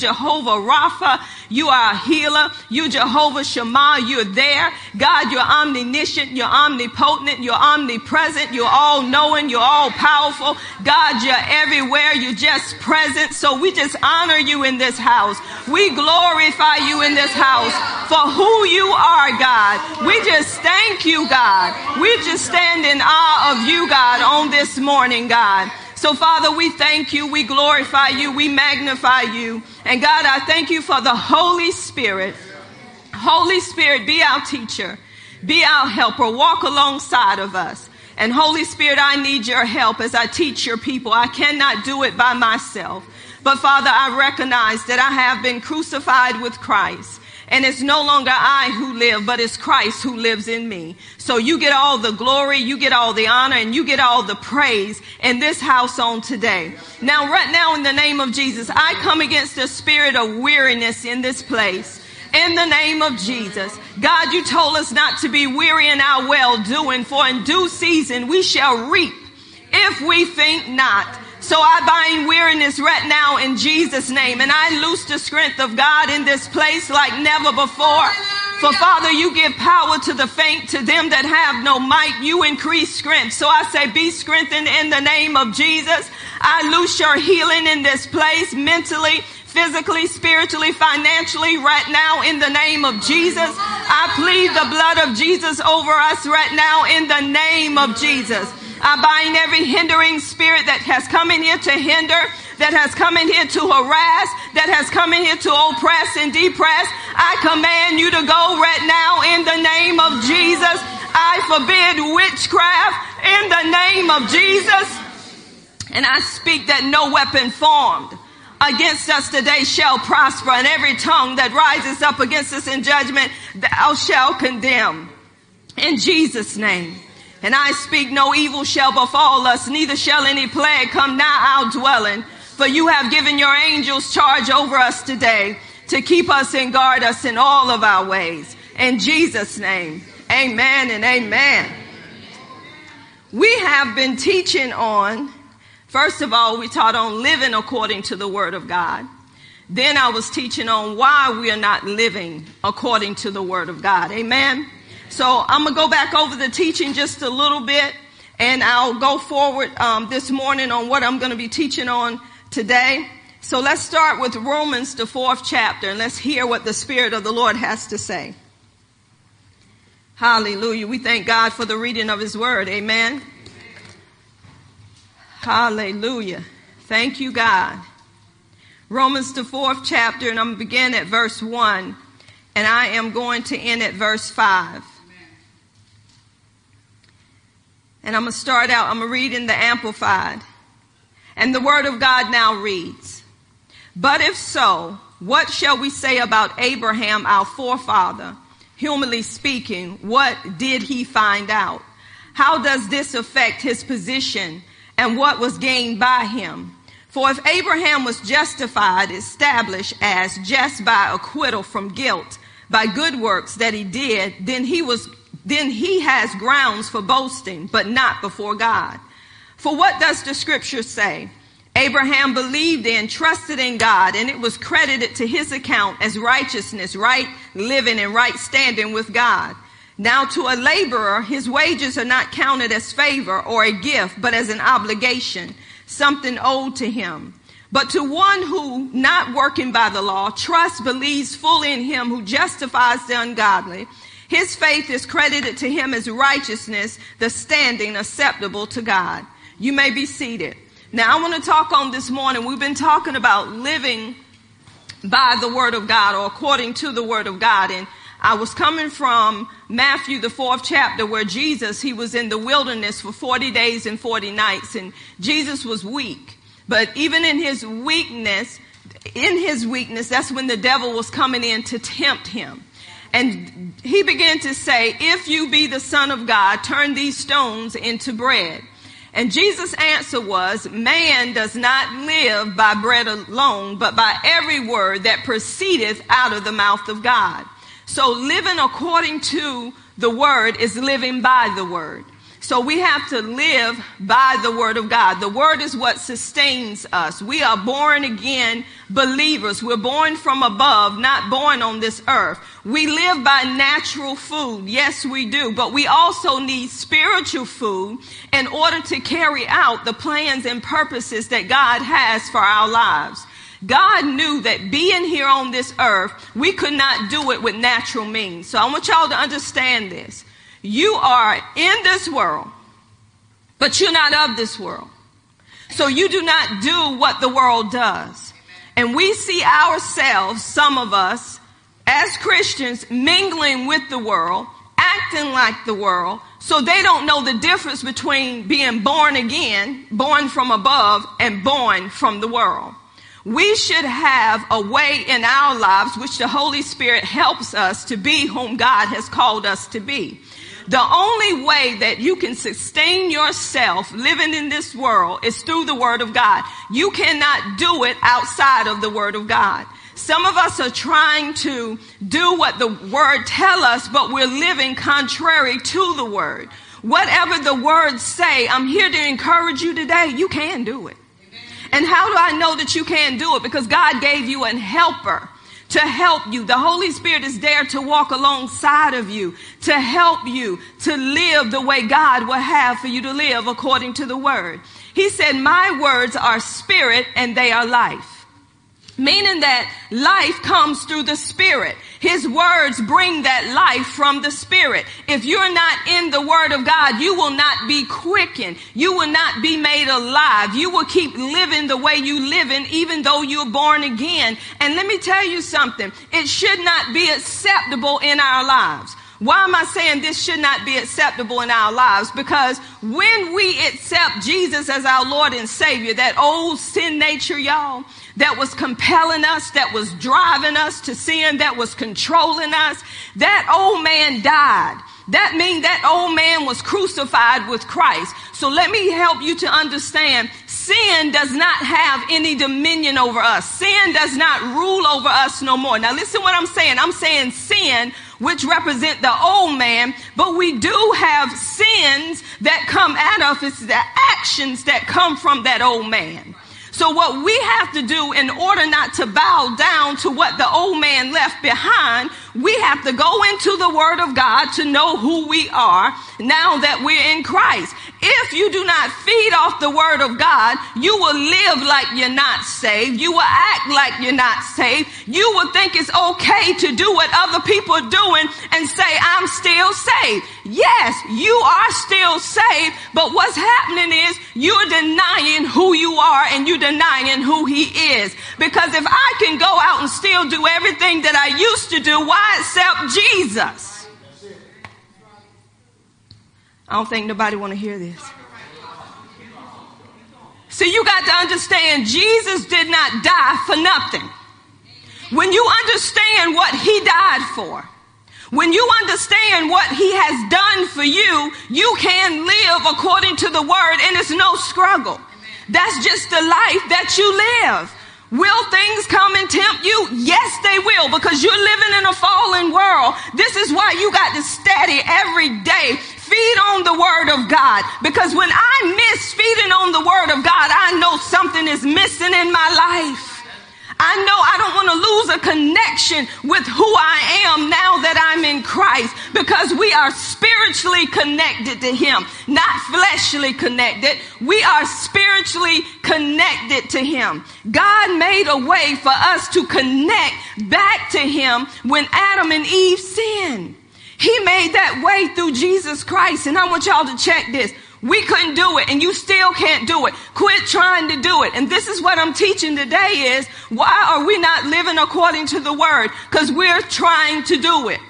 Jehovah Rapha. You are a healer. You Jehovah Shammah. You're there. God, you're omniscient. You're omnipotent. You're omnipresent. You're all knowing. You're all powerful. God, you're everywhere. You're just present. So we just honor you in this house. We glorify you in this house for who you are, God. We just thank you, God. We just stand in awe of you, God, on this morning, God. So, Father, we thank you, we glorify you, we magnify you. And God, I thank you for the Holy Spirit. Holy Spirit, be our teacher, be our helper, walk alongside of us. And Holy Spirit, I need your help as I teach your people. I cannot do it by myself. But Father, I recognize that I have been crucified with Christ. And it's no longer I who live, but it's Christ who lives in me. So you get all the glory, you get all the honor, and you get all the praise in this house on today. Now, right now, in the name of Jesus, I come against the spirit of weariness in this place. In the name of Jesus. God, you told us not to be weary in our well doing, for in due season we shall reap if we think not. So I bind weariness right now in Jesus' name. And I loose the strength of God in this place like never before. For Father, you give power to the faint, to them that have no might. You increase strength. So I say, be strengthened in the name of Jesus. I loose your healing in this place mentally, physically, spiritually, financially right now in the name of Jesus. I plead the blood of Jesus over us right now in the name of Jesus. I bind every hindering spirit that has come in here to hinder, that has come in here to harass, that has come in here to oppress and depress. I command you to go right now in the name of Jesus. I forbid witchcraft in the name of Jesus. And I speak that no weapon formed against us today shall prosper, and every tongue that rises up against us in judgment, thou shalt condemn. In Jesus' name. And I speak no evil shall befall us, neither shall any plague come nigh our dwelling. For you have given your angels charge over us today to keep us and guard us in all of our ways. In Jesus' name, amen and amen. We have been teaching on, first of all, we taught on living according to the word of God. Then I was teaching on why we are not living according to the word of God. Amen. So I'm going to go back over the teaching just a little bit and I'll go forward um, this morning on what I'm going to be teaching on today. So let's start with Romans, the fourth chapter, and let's hear what the Spirit of the Lord has to say. Hallelujah. We thank God for the reading of His Word. Amen. Hallelujah. Thank you, God. Romans, the fourth chapter, and I'm going to begin at verse 1, and I am going to end at verse 5. And I'm going to start out, I'm going to read in the Amplified. And the Word of God now reads But if so, what shall we say about Abraham, our forefather? Humanly speaking, what did he find out? How does this affect his position and what was gained by him? For if Abraham was justified, established as just by acquittal from guilt, by good works that he did, then he was then he has grounds for boasting, but not before God. For what does the scripture say? Abraham believed and trusted in God, and it was credited to his account as righteousness, right living, and right standing with God. Now, to a laborer, his wages are not counted as favor or a gift, but as an obligation, something owed to him. But to one who, not working by the law, trusts, believes fully in him who justifies the ungodly, his faith is credited to him as righteousness, the standing acceptable to God. You may be seated. Now I want to talk on this morning. We've been talking about living by the word of God or according to the word of God. And I was coming from Matthew, the fourth chapter, where Jesus, he was in the wilderness for 40 days and 40 nights, and Jesus was weak. But even in his weakness, in his weakness, that's when the devil was coming in to tempt him. And he began to say, if you be the son of God, turn these stones into bread. And Jesus' answer was, man does not live by bread alone, but by every word that proceedeth out of the mouth of God. So living according to the word is living by the word. So we have to live by the word of God. The word is what sustains us. We are born again believers. We're born from above, not born on this earth. We live by natural food. Yes, we do. But we also need spiritual food in order to carry out the plans and purposes that God has for our lives. God knew that being here on this earth, we could not do it with natural means. So I want y'all to understand this. You are in this world, but you're not of this world. So you do not do what the world does. And we see ourselves, some of us, as Christians, mingling with the world, acting like the world, so they don't know the difference between being born again, born from above, and born from the world. We should have a way in our lives which the Holy Spirit helps us to be whom God has called us to be. The only way that you can sustain yourself living in this world is through the Word of God. You cannot do it outside of the Word of God. Some of us are trying to do what the Word tell us, but we're living contrary to the Word. Whatever the words say, I'm here to encourage you today. You can do it. And how do I know that you can do it? Because God gave you an helper to help you. The Holy Spirit is there to walk alongside of you, to help you to live the way God will have for you to live according to the word. He said, my words are spirit and they are life. Meaning that life comes through the spirit. His words bring that life from the spirit. If you're not in the word of God, you will not be quickened. You will not be made alive. You will keep living the way you live in, even though you're born again. And let me tell you something. It should not be acceptable in our lives. Why am I saying this should not be acceptable in our lives? Because when we accept Jesus as our Lord and Savior, that old sin nature, y'all, that was compelling us, that was driving us to sin, that was controlling us, that old man died. That means that old man was crucified with Christ. So let me help you to understand sin does not have any dominion over us. Sin does not rule over us no more. Now listen what I'm saying. I'm saying sin which represent the old man, but we do have sins that come at us. It's the actions that come from that old man. So what we have to do in order not to bow down to what the old man left behind, we have to go into the word of God to know who we are now that we're in Christ. If you do not feed off the word of God, you will live like you're not saved. You will act like you're not saved. You will think it's okay to do what other people are doing and say, I'm still saved. Yes, you are still saved, but what's happening is you're denying who you are and you're denying who he is. Because if I can go out and still do everything that I used to do, why accept Jesus? I don't think nobody want to hear this. So you got to understand Jesus did not die for nothing. When you understand what he died for, when you understand what he has done for you, you can live according to the word and it's no struggle. That's just the life that you live. Will things come and tempt you? Yes, they will because you're living in a fallen world. This is why you got to study every day feed on the word of God. Because when I miss feeding on the word of God, I know something is missing in my life. I know I don't want to lose a connection with who I am now that I'm in Christ because we are spiritually connected to Him, not fleshly connected. We are spiritually connected to Him. God made a way for us to connect back to Him when Adam and Eve sinned. He made that way through Jesus Christ. And I want y'all to check this. We couldn't do it and you still can't do it. Quit trying to do it. And this is what I'm teaching today is why are we not living according to the word? Cause we're trying to do it.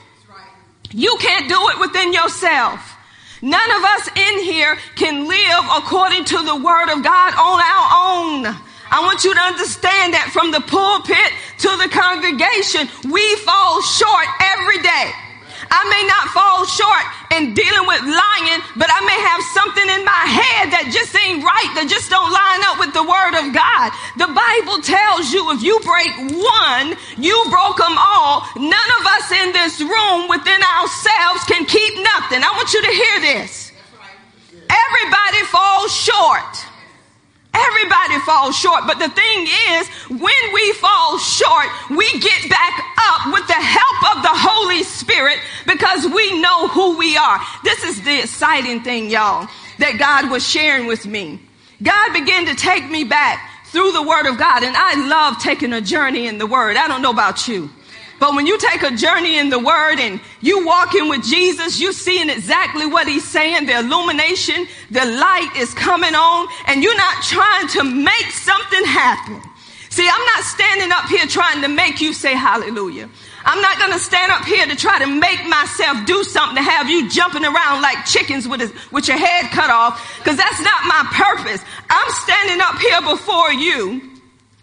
You can't do it within yourself. None of us in here can live according to the word of God on our own. I want you to understand that from the pulpit to the congregation, we fall short every day. I may not fall short in dealing with lying, but I may have something in my head that just ain't right, that just don't line up with the word of God. The Bible tells you if you break one, you broke them all. None of us in this room within ourselves can keep nothing. I want you to hear this. Everybody falls short. Everybody falls short. But the thing is, when we fall short, we get back up with the help of the Holy Spirit because we know who we are. This is the exciting thing, y'all, that God was sharing with me. God began to take me back through the Word of God, and I love taking a journey in the Word. I don't know about you. But when you take a journey in the word and you walking with Jesus, you seeing exactly what he's saying. The illumination, the light is coming on and you're not trying to make something happen. See, I'm not standing up here trying to make you say hallelujah. I'm not going to stand up here to try to make myself do something to have you jumping around like chickens with, a, with your head cut off because that's not my purpose. I'm standing up here before you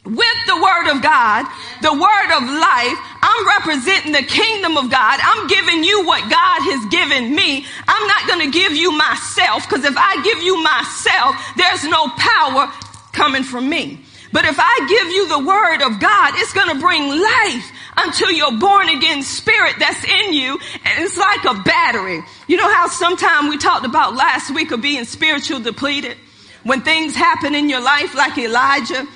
with the word of God, the word of life. I'm representing the kingdom of God. I'm giving you what God has given me. I'm not going to give you myself because if I give you myself, there's no power coming from me. But if I give you the word of God, it's going to bring life until your born again spirit that's in you. And it's like a battery. You know how sometime we talked about last week of being spiritual depleted? When things happen in your life like Elijah,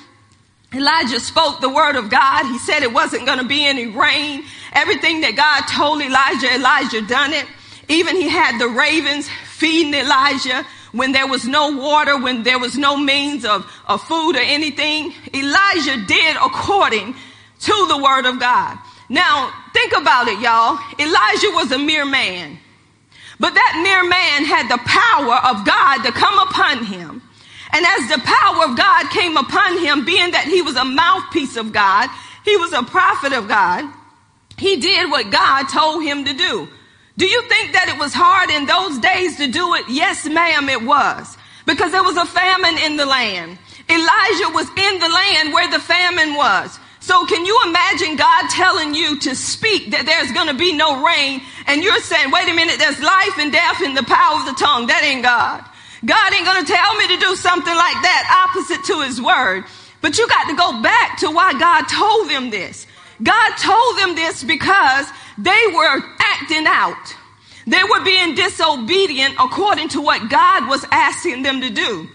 Elijah spoke the word of God. He said it wasn't going to be any rain. Everything that God told Elijah, Elijah done it. Even he had the ravens feeding Elijah when there was no water, when there was no means of, of food or anything. Elijah did according to the word of God. Now, think about it, y'all. Elijah was a mere man. But that mere man had the power of God to come upon him and as the power of God came upon him, being that he was a mouthpiece of God, he was a prophet of God, he did what God told him to do. Do you think that it was hard in those days to do it? Yes, ma'am, it was. Because there was a famine in the land. Elijah was in the land where the famine was. So can you imagine God telling you to speak that there's going to be no rain and you're saying, wait a minute, there's life and death in the power of the tongue. That ain't God. God ain't going to tell me to do something like that opposite to his word. But you got to go back to why God told them this. God told them this because they were acting out. They were being disobedient according to what God was asking them to do.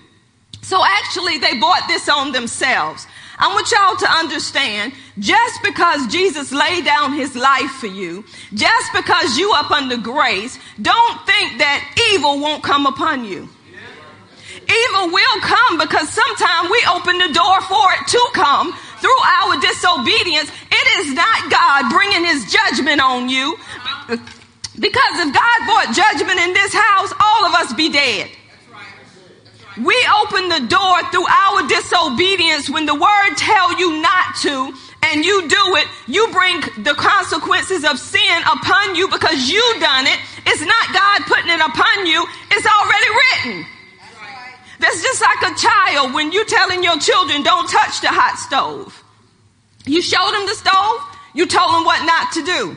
So actually they brought this on themselves. I want y'all to understand, just because Jesus laid down his life for you, just because you up under grace, don't think that evil won't come upon you. Evil will come because sometimes we open the door for it to come through our disobedience. It is not God bringing his judgment on you. Because if God brought judgment in this house, all of us be dead. We open the door through our disobedience when the word tell you not to and you do it, you bring the consequences of sin upon you because you done it. It's not God putting it upon you. It's already written. That's just like a child when you're telling your children don't touch the hot stove. You showed them the stove, you told them what not to do.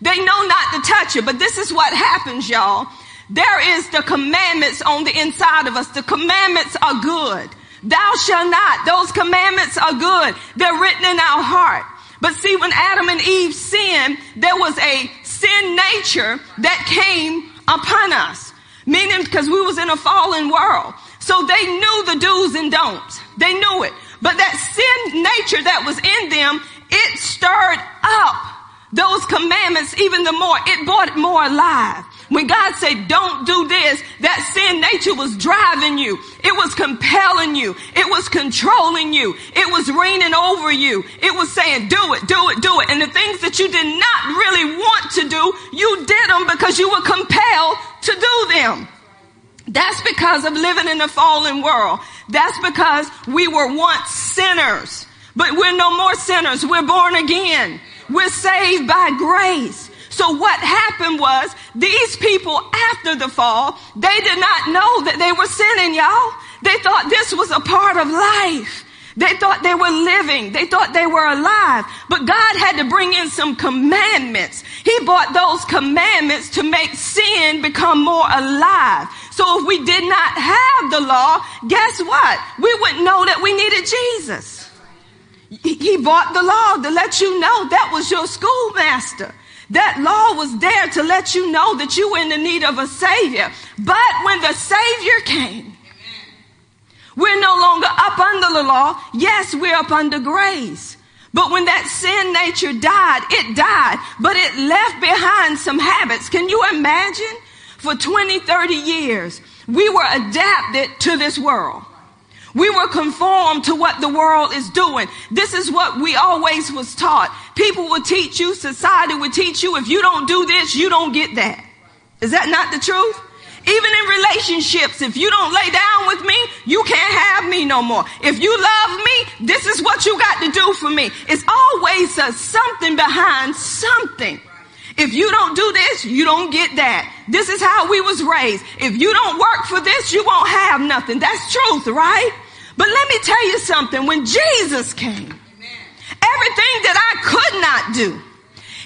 They know not to touch it, but this is what happens, y'all. There is the commandments on the inside of us. The commandments are good. Thou shalt not. Those commandments are good. They're written in our heart. But see, when Adam and Eve sinned, there was a sin nature that came upon us. Meaning because we was in a fallen world. So they knew the do's and don'ts. They knew it. But that sin nature that was in them, it stirred up those commandments even the more. It brought it more alive. When God said, don't do this, that sin nature was driving you. It was compelling you. It was controlling you. It was reigning over you. It was saying, do it, do it, do it. And the things that you did not really want to do, you did them because you were compelled to do them. That's because of living in a fallen world. That's because we were once sinners, but we're no more sinners. We're born again. We're saved by grace. So what happened was these people after the fall, they did not know that they were sinning, y'all. They thought this was a part of life. They thought they were living. They thought they were alive. But God had to bring in some commandments. He brought those commandments to make sin become more alive. So if we did not have the law, guess what? We wouldn't know that we needed Jesus. He bought the law to let you know that was your schoolmaster. That law was there to let you know that you were in the need of a savior. But when the savior came, we're no longer up under the law. Yes, we're up under grace. But when that sin nature died, it died, but it left behind some habits. Can you imagine? For 20, 30 years, we were adapted to this world. We were conformed to what the world is doing. This is what we always was taught. People will teach you, society will teach you, if you don't do this, you don't get that. Is that not the truth? Even in relationships, if you don't lay down with me, you can't have me no more. If you love me, this is what you got to do for me. It's always a something behind something. If you don't do this, you don't get that. This is how we was raised. If you don't work for this, you won't have nothing. That's truth, right? But let me tell you something. When Jesus came, everything that I could not do,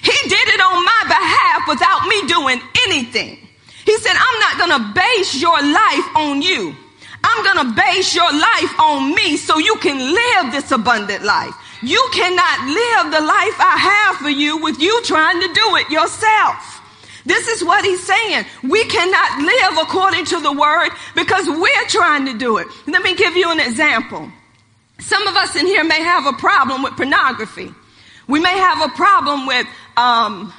he did it on my behalf without me doing anything. He said, I'm not going to base your life on you. I'm going to base your life on me so you can live this abundant life. You cannot live the life I have for you with you trying to do it yourself. This is what he's saying. We cannot live according to the word because we're trying to do it. Let me give you an example. Some of us in here may have a problem with pornography. We may have a problem with um,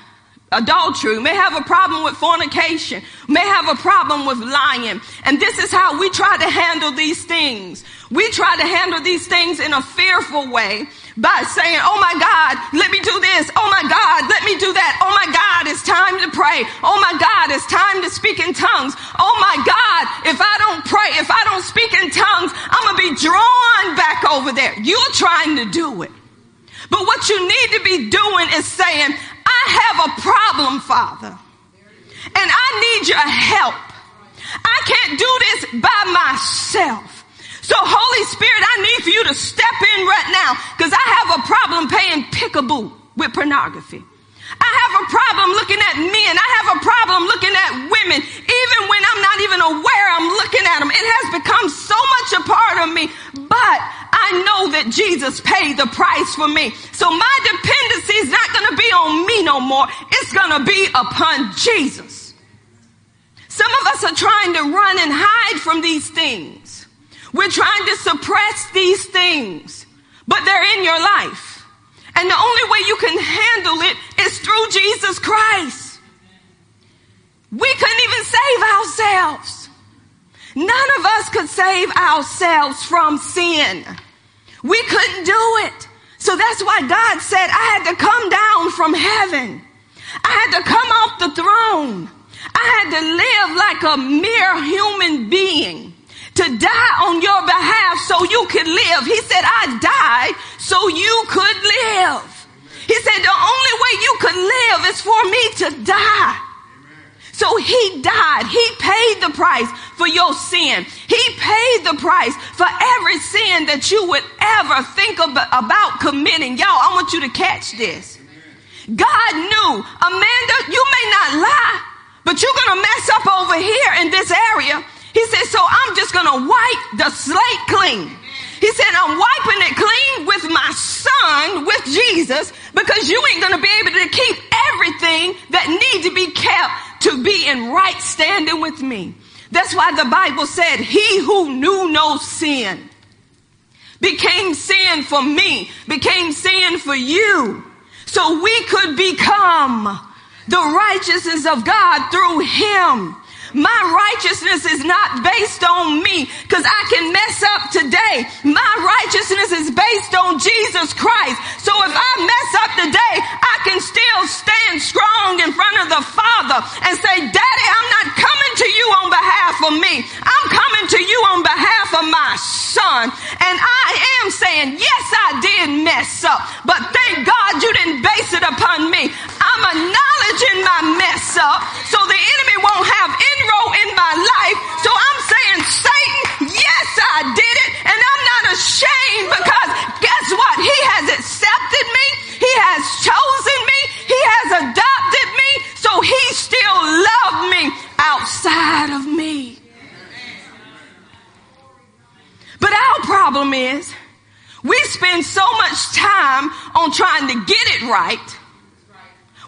adultery. We may have a problem with fornication. We may have a problem with lying. And this is how we try to handle these things. We try to handle these things in a fearful way by saying, Oh my God, let me do this. Oh my God, let me do that. Oh my God, it's time to pray. Oh my God, it's time to speak in tongues. Oh my God, if I don't pray, if I don't speak in tongues, I'm going to be drawn back over there. You're trying to do it. But what you need to be doing is saying, I have a problem, Father, and I need your help. I can't do this by myself. So Holy Spirit, I need for you to step in right now because I have a problem paying pickaboo with pornography. I have a problem looking at men. I have a problem looking at women. Even when I'm not even aware I'm looking at them. It has become so much a part of me. But I know that Jesus paid the price for me. So my dependency is not going to be on me no more. It's going to be upon Jesus. Some of us are trying to run and hide from these things. We're trying to suppress these things, but they're in your life. And the only way you can handle it is through Jesus Christ. We couldn't even save ourselves. None of us could save ourselves from sin. We couldn't do it. So that's why God said, I had to come down from heaven. I had to come off the throne. I had to live like a mere human being to die on your behalf so you could live. He said, I died so you could live. He said, the only way you could live is for me to die. So he died. He paid the price for your sin. He paid the price for every sin that you would ever think about committing. Y'all, I want you to catch this. God knew, Amanda, you may not lie, but you're going to mess up over here in this area. He said, so I'm just going to wipe the slate clean. He said, I'm wiping it clean with my son, with Jesus, because you ain't going to be able to keep everything that need to be kept to be in right standing with me. That's why the Bible said, he who knew no sin became sin for me, became sin for you. So we could become the righteousness of God through him. My righteousness is not based on me because I can mess up today. My righteousness is based on Jesus Christ. So if I mess up today, I can still stand strong in front of the Father and say, Daddy, I'm not coming to you on behalf of me. I'm coming to you on behalf of my son. And I am saying, yes, I did mess up, but thank God you didn't base it upon me. I'm acknowledging my mess up so the enemy won't have any inroad in my life. So I'm saying, Satan, yes, I did it. And I'm not ashamed because guess what? He has accepted me. He has chosen me. He has adopted me. So he still loved me outside of me. But our problem is we spend so much time on trying to get it right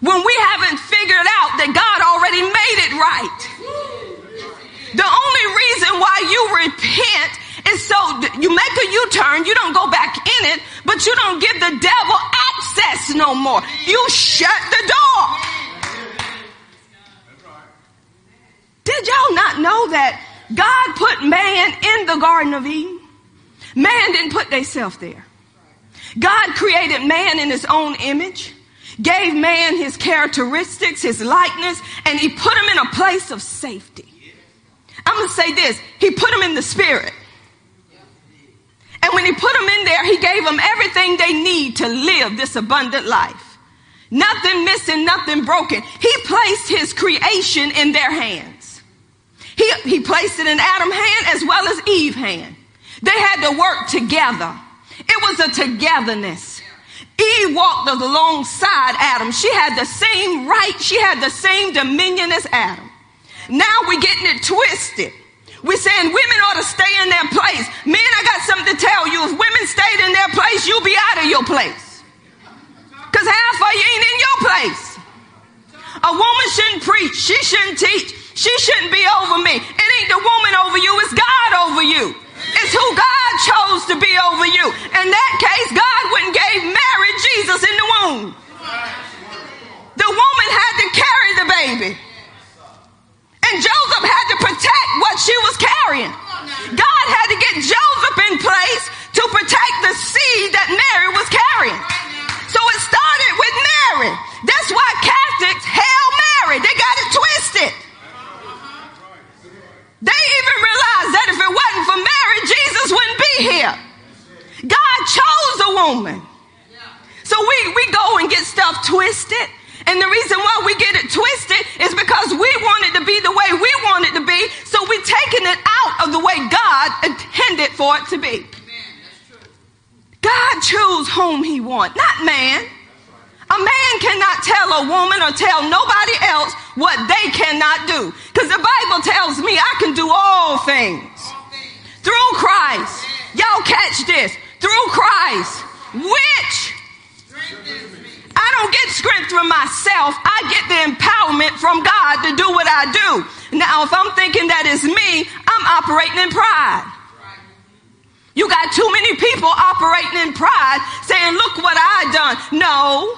when we haven't figured out that God already made it right. The only reason why you repent is so you make a U-turn, you don't go back in it, but you don't give the devil access no more. You shut the door. Did y'all not know that God put man in the Garden of Eden? Man didn't put themselves there. God created man in his own image, gave man his characteristics, his likeness, and he put him in a place of safety. I'm going to say this. He put them in the spirit. And when he put them in there, he gave them everything they need to live this abundant life. Nothing missing, nothing broken. He placed his creation in their hands. He, he placed it in Adam's hand as well as Eve's hand. They had to work together. It was a togetherness. Eve walked alongside Adam. She had the same right, she had the same dominion as Adam. Now we're getting it twisted. We're saying women ought to stay in their place. Men, I got something to tell you. If women stayed in their place, you'll be out of your place. Because half of you ain't in your place. A woman shouldn't preach. She shouldn't teach. She shouldn't be over me. It ain't the woman over you, it's God over you. It's who God chose to be over you. In that case, God wouldn't gave Mary Jesus in the womb. The woman had to carry the baby. And Joseph had to protect what she was carrying. God had to get Joseph in place to protect the seed that Mary was carrying. So it started with Mary. That's why Catholics hail Mary. They got it twisted. They even realized that if it wasn't for Mary, Jesus wouldn't be here. God chose a woman. So we, we go and get stuff twisted. And the reason why we get it twisted is because we want it to be the way we want it to be. So we're taking it out of the way God intended for it to be. God choose whom he wants, not man. A man cannot tell a woman or tell nobody else what they cannot do. Because the Bible tells me I can do all things through Christ. Y'all catch this. Through Christ, which I don't get strength from myself. I get the empowerment from God to do what I do. Now, if I'm thinking that is me, I'm operating in pride. You got too many people operating in pride saying, look what I done. No.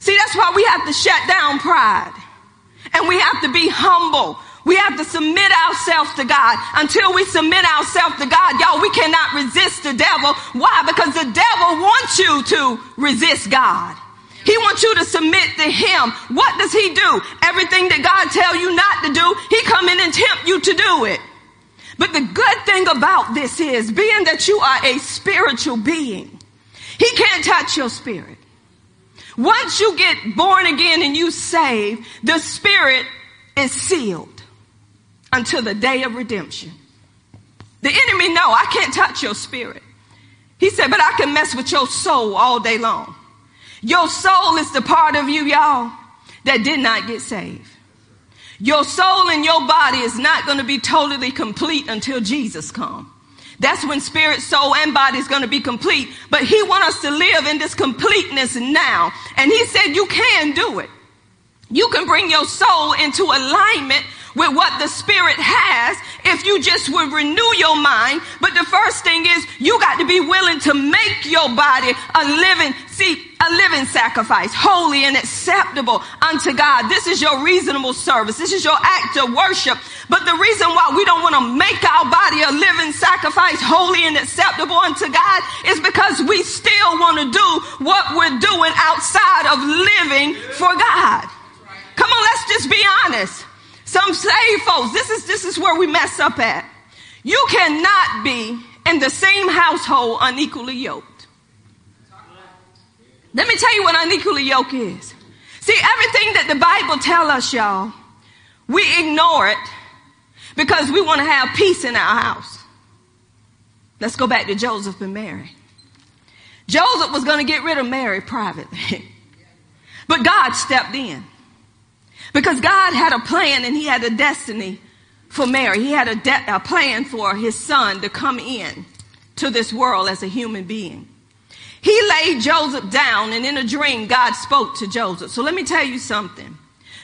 See, that's why we have to shut down pride. And we have to be humble. We have to submit ourselves to God. Until we submit ourselves to God, y'all, we cannot resist the devil. Why? Because the devil wants you to resist God. He wants you to submit to him. What does he do? Everything that God tell you not to do, he come in and tempt you to do it. But the good thing about this is, being that you are a spiritual being, he can't touch your spirit. Once you get born again and you save, the spirit is sealed until the day of redemption. The enemy no, I can't touch your spirit. He said, but I can mess with your soul all day long. Your soul is the part of you, y'all, that did not get saved. Your soul and your body is not going to be totally complete until Jesus comes. That's when spirit, soul, and body is going to be complete. But he wants us to live in this completeness now. And he said you can do it. You can bring your soul into alignment with what the spirit has if you just would renew your mind. But the first thing is you got to be willing to make your body a living, see, a living sacrifice, holy and acceptable unto God. This is your reasonable service. This is your act of worship. But the reason why we don't want to make our body a living sacrifice, holy and acceptable unto God is because we still want to do what we're doing outside of living for God. Come on, let's just be honest. Some saved folks, this is, this is where we mess up at. You cannot be in the same household unequally yoked. Let me tell you what unequally yoked is. See, everything that the Bible tell us, y'all, we ignore it because we want to have peace in our house. Let's go back to Joseph and Mary. Joseph was going to get rid of Mary privately, but God stepped in. Because God had a plan and he had a destiny for Mary. He had a, de- a plan for his son to come in to this world as a human being. He laid Joseph down, and in a dream, God spoke to Joseph. So let me tell you something.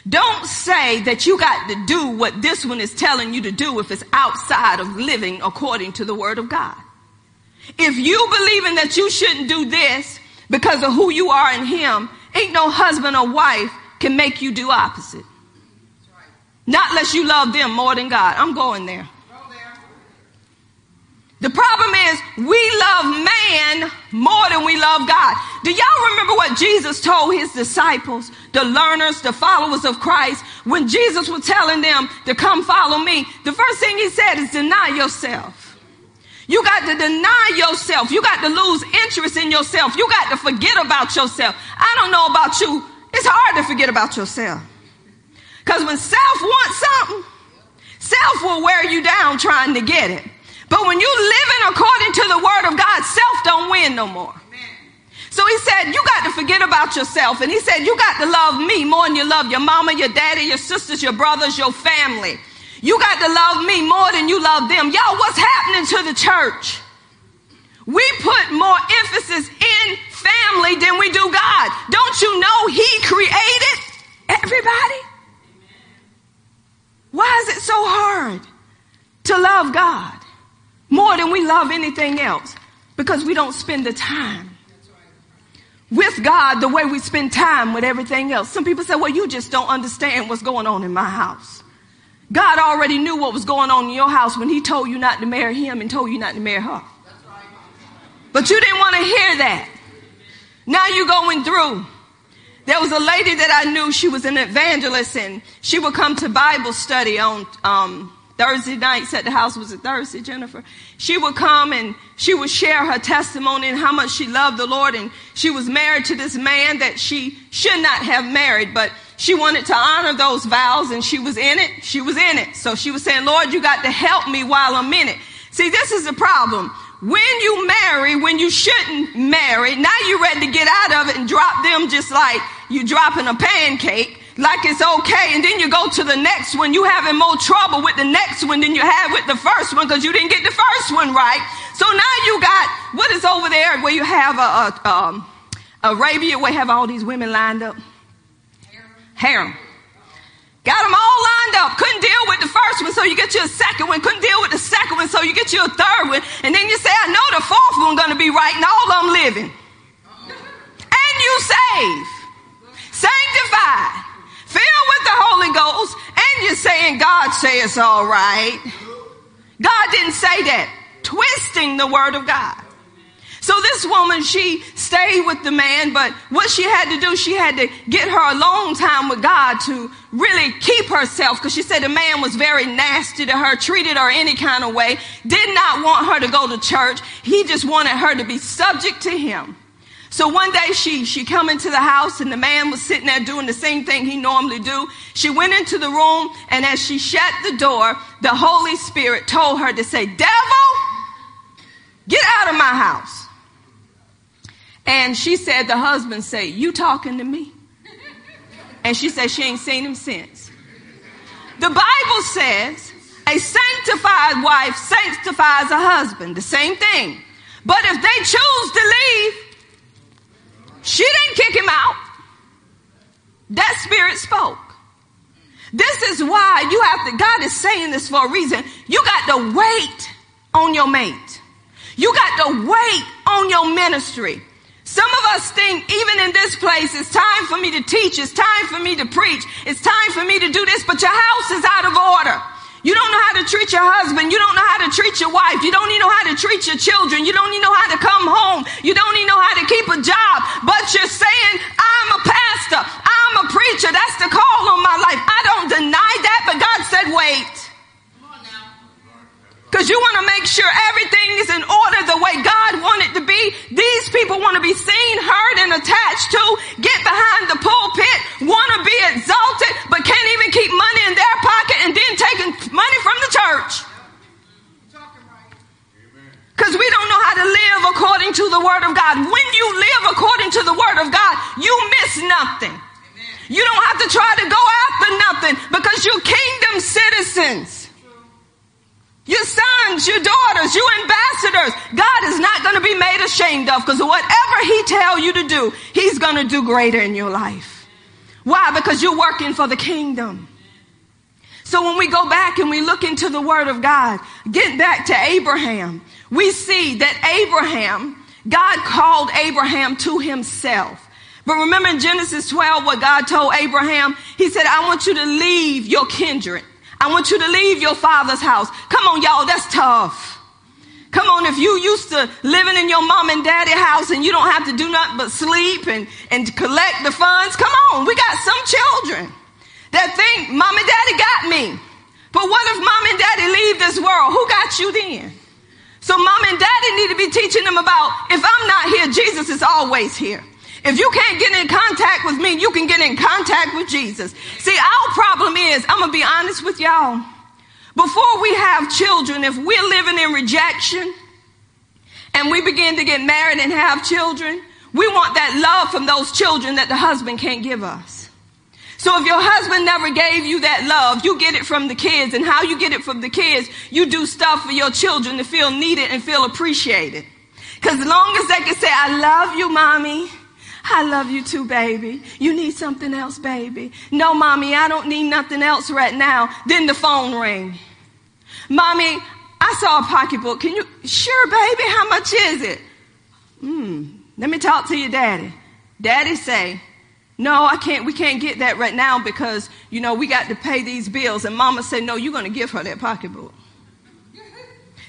Don't say that you got to do what this one is telling you to do if it's outside of living according to the word of God. If you believing that you shouldn't do this because of who you are in him, ain't no husband or wife can make you do opposite. Not unless you love them more than God. I'm going there. The problem is we love man more than we love God. Do y'all remember what Jesus told his disciples, the learners, the followers of Christ, when Jesus was telling them to come follow me? The first thing he said is deny yourself. You got to deny yourself. You got to lose interest in yourself. You got to forget about yourself. I don't know about you. It's hard to forget about yourself. Because when self wants something, self will wear you down trying to get it. But when you living according to the word of God, self don't win no more. So he said, you got to forget about yourself. And he said, you got to love me more than you love your mama, your daddy, your sisters, your brothers, your family. You got to love me more than you love them. Y'all, what's happening to the church? We put more emphasis in family than we do God. Don't you know he created everybody? Why is it so hard to love God? more than we love anything else because we don't spend the time with God the way we spend time with everything else. Some people say, well, you just don't understand what's going on in my house. God already knew what was going on in your house when he told you not to marry him and told you not to marry her. But you didn't want to hear that. Now you're going through. There was a lady that I knew, she was an evangelist and she would come to Bible study on, um, Thursday nights at the house was it Thursday, Jennifer? She would come and she would share her testimony and how much she loved the Lord. And she was married to this man that she should not have married, but she wanted to honor those vows and she was in it. She was in it. So she was saying, Lord, you got to help me while I'm in it. See, this is the problem. When you marry, when you shouldn't marry, now you're ready to get out of it and drop them just like you dropping a pancake like it's okay. And then you go to the next one. You having more trouble with the next one than you had with the first one because you didn't get the first one right. So now you got what is over there where you have a, a um, Arabia where have all these women lined up. Harem. Got them all lined up. Couldn't deal with the first one, so you get you a second one. Couldn't deal with the second one, so you get you a third one. And then you say, I know the fourth one gonna be right, and all of them living. And you save. Sanctified filled with the Holy Ghost, and you're saying God say it's all right. God didn't say that. Twisting the word of God. So this woman, she stayed with the man, but what she had to do, she had to get her alone time with God to really keep herself, because she said the man was very nasty to her, treated her any kind of way, did not want her to go to church. He just wanted her to be subject to him. So one day she, she come into the house and the man was sitting there doing the same thing he normally do. She went into the room and as she shut the door, the Holy Spirit told her to say, devil, get out of my house. And she said, the husband said, you talking to me? And she said she ain't seen him since. The Bible says a sanctified wife sanctifies a husband, the same thing. But if they choose to leave, she didn't kick him out. That spirit spoke. This is why you have to, God is saying this for a reason. You got to wait on your mate. You got to wait on your ministry. Some of us think even in this place, it's time for me to teach. It's time for me to preach. It's time for me to do this, but your house is out of order. You don't know how to treat your husband. You don't know how to treat your wife. You don't even know how to treat your children. You don't even know how to come home. You don't even know how to keep a job. But you're saying, I'm a pastor. I'm a preacher. That's the call on my life. I don't deny that, but God said, wait. Because you want to make sure everything is in order the way God wanted to be. People want to be seen, heard, and attached to, get behind the pulpit, want to be exalted, but can't even keep money in their pocket and then taking money from the church. Because we don't know how to live according to the word of God. When you live according to the word of God, you miss nothing. You don't have to try to go after nothing because you're kingdom citizens. your sons, your daughters, you ambassadors. God is not going to be made ashamed of because whatever he tell you to do, he's going to do greater in your life. Why? Because you're working for the kingdom. So when we go back and we look into the word of God, get back to Abraham, we see that Abraham, God called Abraham to himself. But remember in Genesis 12 what God told Abraham? He said, I want you to leave your kindred. I want you to leave your father's house. Come on, y'all, that's tough. Come on, if you used to living in your mom and daddy house and you don't have to do nothing but sleep and, and collect the funds, come on, we got some children that think mom and daddy got me. But what if mom and daddy leave this world? Who got you then? So mom and daddy need to be teaching them about if I'm not here, Jesus is always here. If you can't get in contact with me, you can get in contact with Jesus. See, our problem is, I'm going to be honest with y'all. Before we have children, if we're living in rejection and we begin to get married and have children, we want that love from those children that the husband can't give us. So if your husband never gave you that love, you get it from the kids. And how you get it from the kids, you do stuff for your children to feel needed and feel appreciated. Because as long as they can say, I love you, mommy. I love you too, baby. You need something else, baby. No, mommy, I don't need nothing else right now. Then the phone ring. Mommy, I saw a pocketbook. Can you, sure, baby, how much is it? Hmm, let me talk to your daddy. Daddy say, no, I can't, we can't get that right now because, you know, we got to pay these bills. And mama said, no, you're going to give her that pocketbook.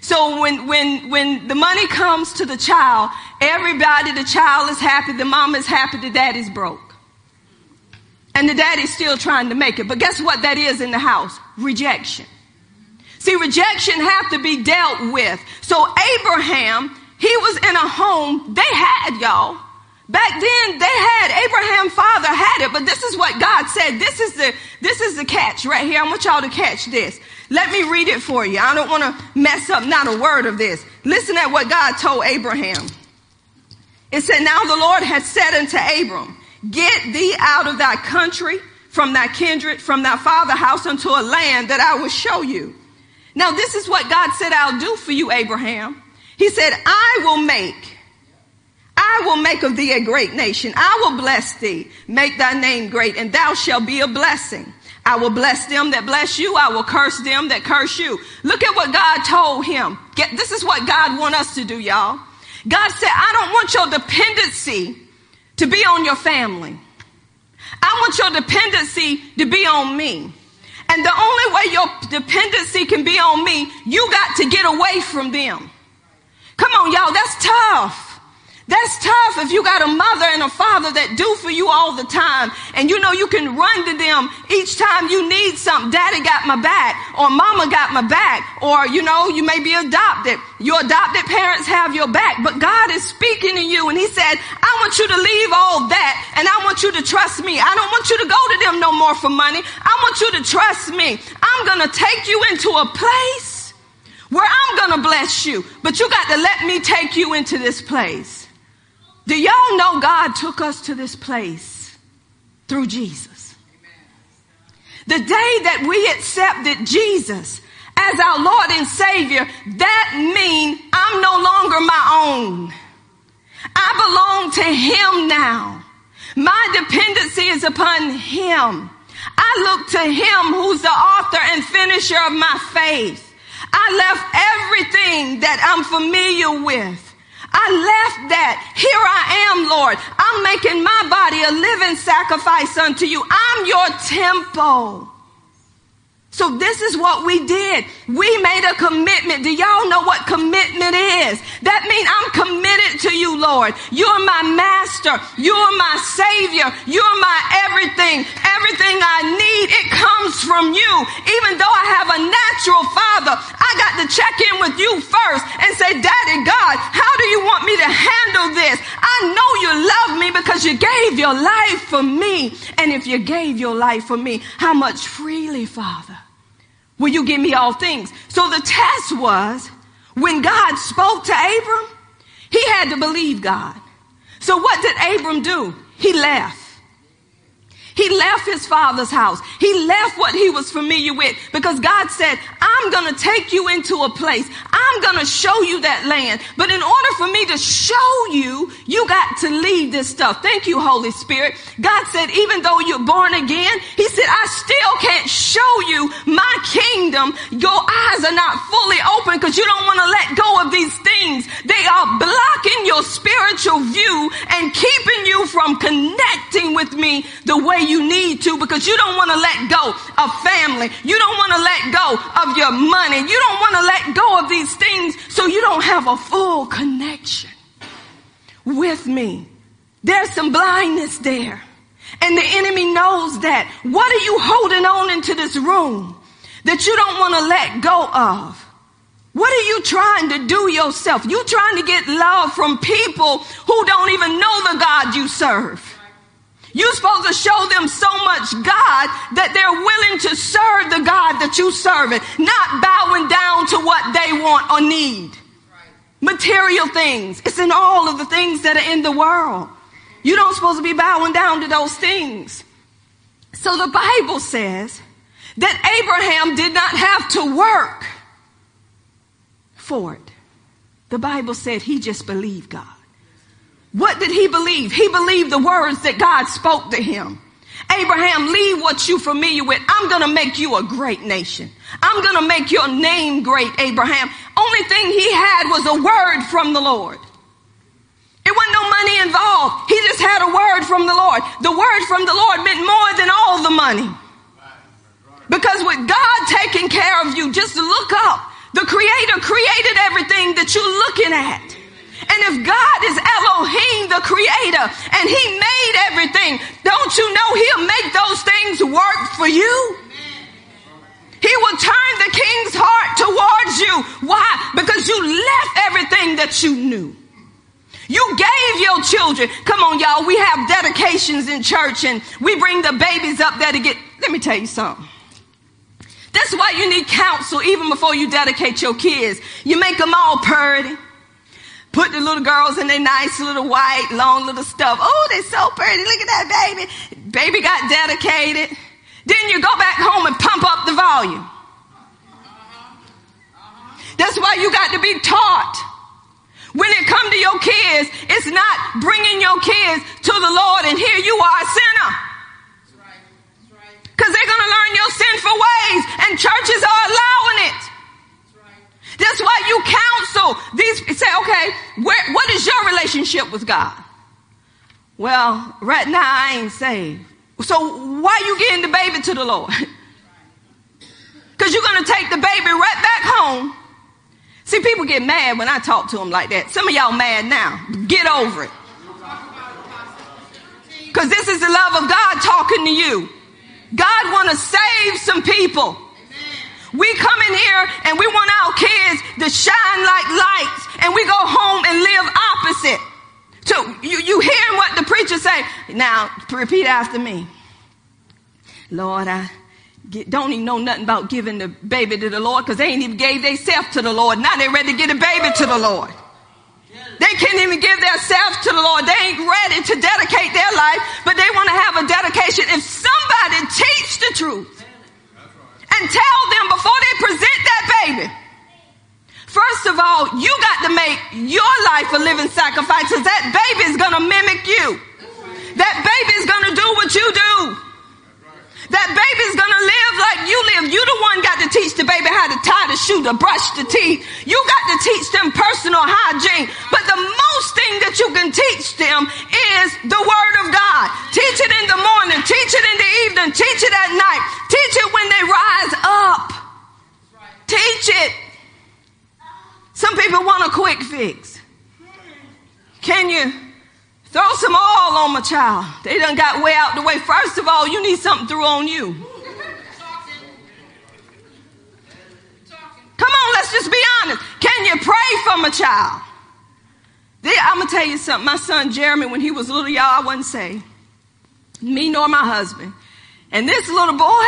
So when, when, when the money comes to the child, everybody, the child is happy, the mom is happy, the daddy's broke. And the daddy's still trying to make it. But guess what that is in the house? Rejection. See, rejection have to be dealt with. So Abraham, he was in a home, they had y'all. Back then, they had, Abraham father had it, but this is what God said. This is the, this is the catch right here. I want y'all to catch this. Let me read it for you. I don't want to mess up not a word of this. Listen at what God told Abraham. It said, Now the Lord had said unto Abram, Get thee out of thy country, from thy kindred, from thy father house unto a land that I will show you. Now this is what God said I'll do for you, Abraham. He said, I will make, I will make of thee a great nation. I will bless thee, make thy name great, and thou shalt be a blessing. I will bless them that bless you. I will curse them that curse you. Look at what God told him. Get, this is what God want us to do, y'all. God said, I don't want your dependency to be on your family. I want your dependency to be on me. And the only way your dependency can be on me, you got to get away from them. Come on, y'all, that's tough. That's tough if you got a mother and a father that do for you all the time. And you know you can run to them each time you need something. Daddy got my back or mama got my back or you know, you may be adopted. Your adopted parents have your back, but God is speaking to you and he said, I want you to leave all that and I want you to trust me. I don't want you to go to them no more for money. I want you to trust me. I'm to take you into a place where I'm to bless you, but you got to let me take you into this place. Do y'all know God took us to this place through Jesus? The day that we accepted Jesus as our Lord and Savior, that means I'm no longer my own. I belong to Him now. My dependency is upon Him. I look to Him who's the author and finisher of my faith. I left everything that I'm familiar with I left that. Here I am, Lord. I'm making my body a living sacrifice unto you. I'm your temple. So this is what we did. We made a commitment. Do y'all know what commitment is? That means I'm committed to you, Lord. You're my master. You're my savior. You're my everything. Everything I need, it comes from you. Even though I have a natural father, I got to check in with you first and say, Daddy God, how do you want me to handle this? I know you love me because you gave your life for me. And if you gave your life for me, how much freely, Father? Will you give me all things? So the test was when God spoke to Abram, he had to believe God. So what did Abram do? He left. He left his father's house. He left what he was familiar with because God said, I'm going to take you into a place. I'm going to show you that land. But in order for me to show you, you got to leave this stuff. Thank you, Holy Spirit. God said, even though you're born again, he said, I still can't show you my kingdom. Your eyes are not fully open because you don't want to let go of these things. They are blocking your spiritual view and keeping you from connecting with me the way you need to because you don't want to let go of family. You don't want to let go of your money. You don't want to let go of these things so you don't have a full connection with me. There's some blindness there. And the enemy knows that. What are you holding on into this room that you don't want to let go of? What are you trying to do yourself? You trying to get love from people who don't even know the God you serve. You're supposed to show them so much God that they're willing to serve the God that you serve it, not bowing down to what they want or need. Material things. It's in all of the things that are in the world. You don't supposed to be bowing down to those things. So the Bible says that Abraham did not have to work for it. The Bible said he just believed God. What did he believe? He believed the words that God spoke to him. Abraham, leave what you're familiar with. I'm going to make you a great nation. I'm going to make your name great, Abraham. Only thing he had was a word from the Lord. It wasn't no money involved. He just had a word from the Lord. The word from the Lord meant more than all the money. Because with God taking care of you, just look up. The creator created everything that you're looking at. And if God is Elohim, the creator, and he made everything, don't you know he'll make those things work for you? He will turn the king's heart towards you. Why? Because you left everything that you knew. You gave your children. Come on, y'all. We have dedications in church and we bring the babies up there to get. Let me tell you something. That's why you need counsel even before you dedicate your kids. You make them all purdy put the little girls in their nice little white, long little stuff. Oh, they're so pretty. Look at that baby. Baby got dedicated. Then you go back home and pump up the volume. That's why you got to be taught. When it come to your kids, it's not bringing your kids to the Lord and here you are a sinner. Because they're going to learn your sinful ways and churches are allowing it. That's why you counsel these. Say, okay, where, what is your relationship with God? Well, right now I ain't saved. So why you getting the baby to the Lord? Because you're going to take the baby right back home. See, people get mad when I talk to them like that. Some of y'all mad now. Get over it. Because this is the love of God talking to you. God want to save some people. We come in here and we want our kids to shine like lights and we go home and live opposite. So you, you hearing what the preacher say. Now repeat after me. Lord, I get, don't even know nothing about giving the baby to the Lord because they ain't even gave themselves to the Lord. Now they ready to get a baby to the Lord. They can't even give themselves to the Lord. They ain't ready to dedicate their life, but they want to have a dedication. If somebody teach the truth, and tell them before they present that baby. First of all, you got to make your life a living sacrifice because that baby is going to mimic you. That baby is going to do what you do. That baby's gonna live like you live. You the one got to teach the baby how to tie the shoe, to brush the teeth. You got to teach them personal hygiene. But the most thing that you can teach them is the word of God. Teach it in the morning, teach it in the evening, teach it at night, teach it when they rise up. Teach it. Some people want a quick fix. Can you Throw some oil on my child. They done got way out the way. First of all, you need something through on you. Come on, let's just be honest. Can you pray for my child? I'm gonna tell you something. My son Jeremy, when he was little, y'all, I wouldn't say me nor my husband. And this little boy,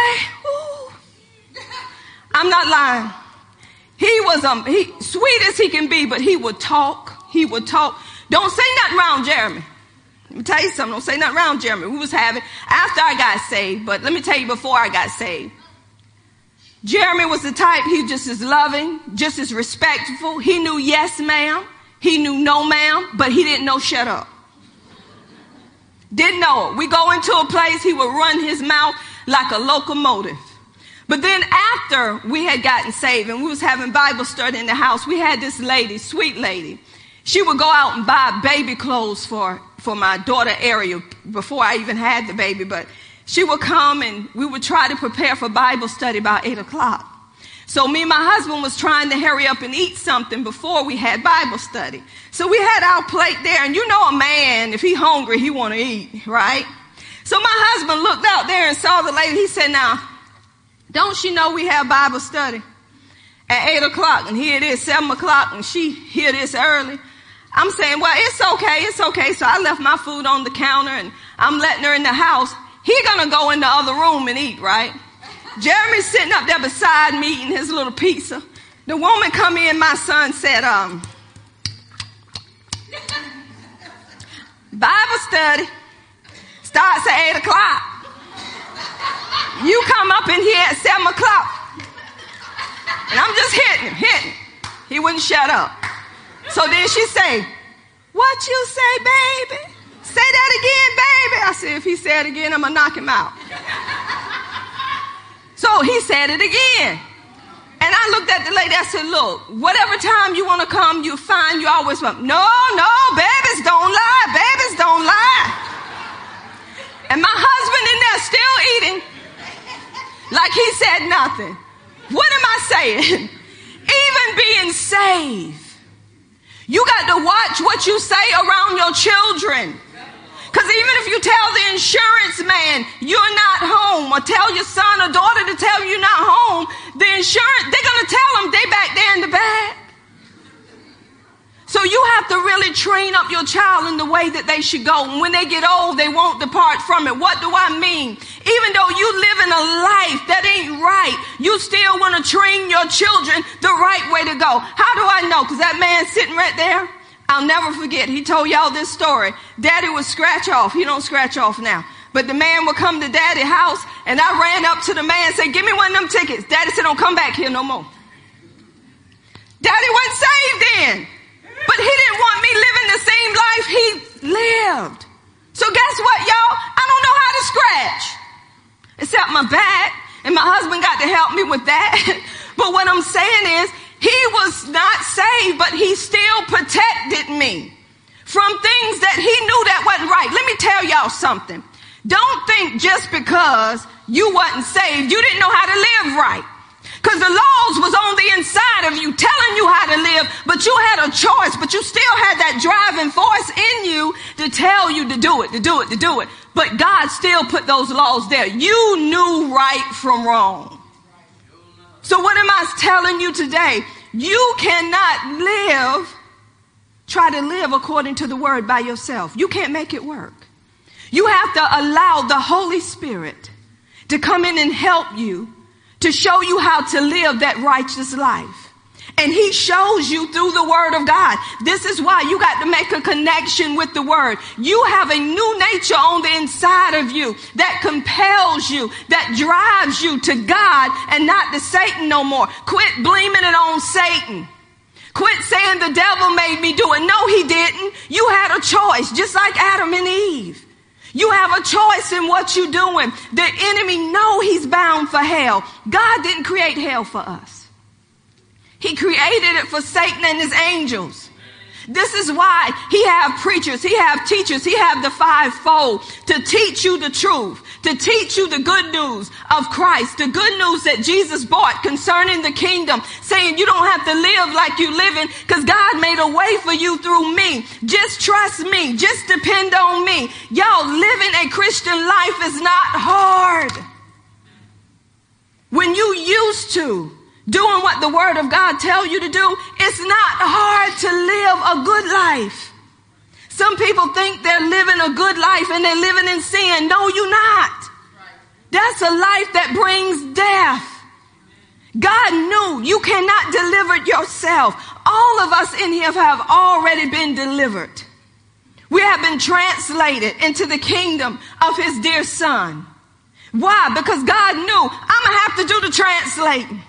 I'm not lying. He was um, he, sweet as he can be, but he would talk. He would talk. Don't say nothing around Jeremy. Let me tell you something. Don't say nothing around Jeremy. We was having after I got saved, but let me tell you before I got saved. Jeremy was the type, he just as loving, just as respectful. He knew yes, ma'am. He knew no, ma'am, but he didn't know shut up. Didn't know it. We go into a place, he would run his mouth like a locomotive. But then after we had gotten saved and we was having Bible study in the house, we had this lady, sweet lady. She would go out and buy baby clothes for, for my daughter Ariel before I even had the baby, but she would come and we would try to prepare for Bible study by eight o'clock. So me and my husband was trying to hurry up and eat something before we had Bible study. So we had our plate there, and you know a man, if he hungry, he want to eat, right? So my husband looked out there and saw the lady. He said, now, don't she know we have Bible study at eight o'clock? And here it is, seven o'clock, and she here this early. I'm saying, well, it's okay, it's okay. So I left my food on the counter and I'm letting her in the house. He gonna go in the other room and eat, right? Jeremy's sitting up there beside me eating his little pizza. The woman come in, my son said, um, Bible study starts at 8 o'clock. You come up in here at 7 o'clock. And I'm just hitting him, hitting. He wouldn't shut up. So then she say, what you say, baby? Say that again, baby. I said, if he said it again, I'm going to knock him out. So he said it again. And I looked at the lady, I said, look, whatever time you want to come, you find you always want. No, no, babies don't lie. Babies don't lie. And my husband in there still eating like he said nothing. What am I saying? Even being saved, you got to watch what you say around your children. Because even if you tell the insurance man you're not home, or tell your son or daughter to tell you you're not home, the insurance, they're going to tell them they back there in the back. So you have to really train up your child in the way that they should go. And when they get old, they won't depart from it. What do I mean? Even though you live in a life that ain't right, you still want to train your children the right way to go. How do I know? Because that man sitting right there, I'll never forget. He told y'all this story. Daddy would scratch off. He don't scratch off now. But the man would come to daddy's house and I ran up to the man and said, give me one of them tickets. Daddy said, don't come back here no more. Daddy wasn't saved then. But he didn't want me living the same life he lived. So guess what, y'all? I don't know how to scratch. Except my back. And my husband got to help me with that. but what I'm saying is, he was not saved, but he still protected me from things that he knew that wasn't right. Let me tell y'all something. Don't think just because you wasn't saved, you didn't know how to live right. Because the laws was on the inside of you telling you how to live, but you had a choice, but you still had that driving force in you to tell you to do it, to do it, to do it. But God still put those laws there. You knew right from wrong. So what am I telling you today? You cannot live, try to live according to the word by yourself. You can't make it work. You have to allow the Holy Spirit to come in and help you to show you how to live that righteous life. And he shows you through the word of God. This is why you got to make a connection with the word. You have a new nature on the inside of you that compels you, that drives you to God and not to Satan no more. Quit blaming it on Satan. Quit saying the devil made me do it. No, he didn't. You had a choice, just like Adam and Eve. You have a choice in what you're doing. The enemy know he's bound for hell. God didn't create hell for us. He created it for Satan and his angels. This is why he have preachers, he have teachers, he have the fivefold to teach you the truth, to teach you the good news of Christ, the good news that Jesus brought concerning the kingdom, saying you don't have to live like you living because God made a way for you through me. Just trust me. Just depend on me. Y'all living a Christian life is not hard. When you used to doing what the word of God tell you to do, it's not hard to live a good life. Some people think they're living a good life and they're living in sin. No, you're not. That's a life that brings death. God knew you cannot deliver yourself. All of us in here have already been delivered. We have been translated into the kingdom of his dear son. Why? Because God knew I'm going to have to do the translating.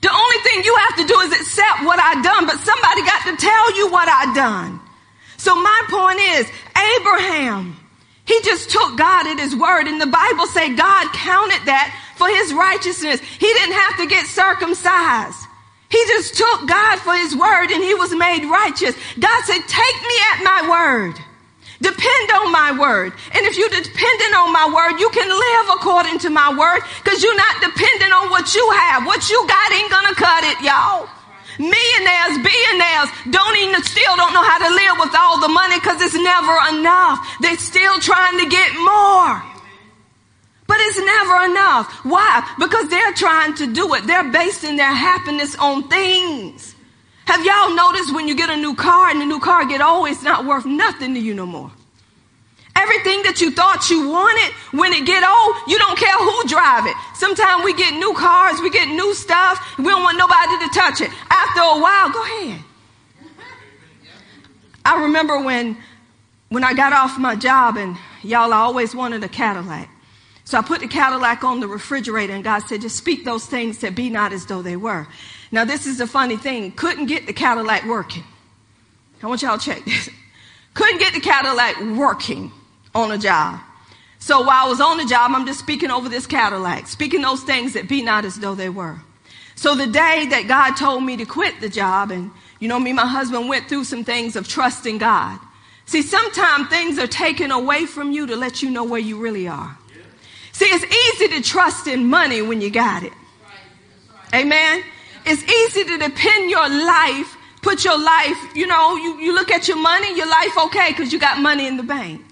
The only thing you have to do is accept what I done, but somebody got to tell you what I done. So my point is, Abraham, he just took God at his word and the Bible say God counted that for his righteousness. He didn't have to get circumcised. He just took God for his word and he was made righteous. God said, take me at my word. Depend on my word. And if you're dependent on my word, you can live according to my word because you're not dependent on what you have. What you got ain't gonna cut it, y'all. Millionaires, billionaires don't even still don't know how to live with all the money because it's never enough. They're still trying to get more. But it's never enough. Why? Because they're trying to do it. They're basing their happiness on things. Have y'all noticed when you get a new car and the new car get old, it's not worth nothing to you no more. Everything that you thought you wanted, when it get old, you don't care who drive it. Sometimes we get new cars, we get new stuff, we don't want nobody to touch it. After a while, go ahead. I remember when, when I got off my job and y'all I always wanted a Cadillac. So I put the Cadillac on the refrigerator and God said, just speak those things that be not as though they were. Now, this is a funny thing. Couldn't get the Cadillac working. I want y'all to check this. Couldn't get the Cadillac working on a job. So while I was on the job, I'm just speaking over this Cadillac, speaking those things that be not as though they were. So the day that God told me to quit the job, and you know, me, my husband went through some things of trusting God. See, sometimes things are taken away from you to let you know where you really are. See, it's easy to trust in money when you got it. Amen. It's easy to depend your life, put your life, you know, you, you look at your money, your life okay because you got money in the bank.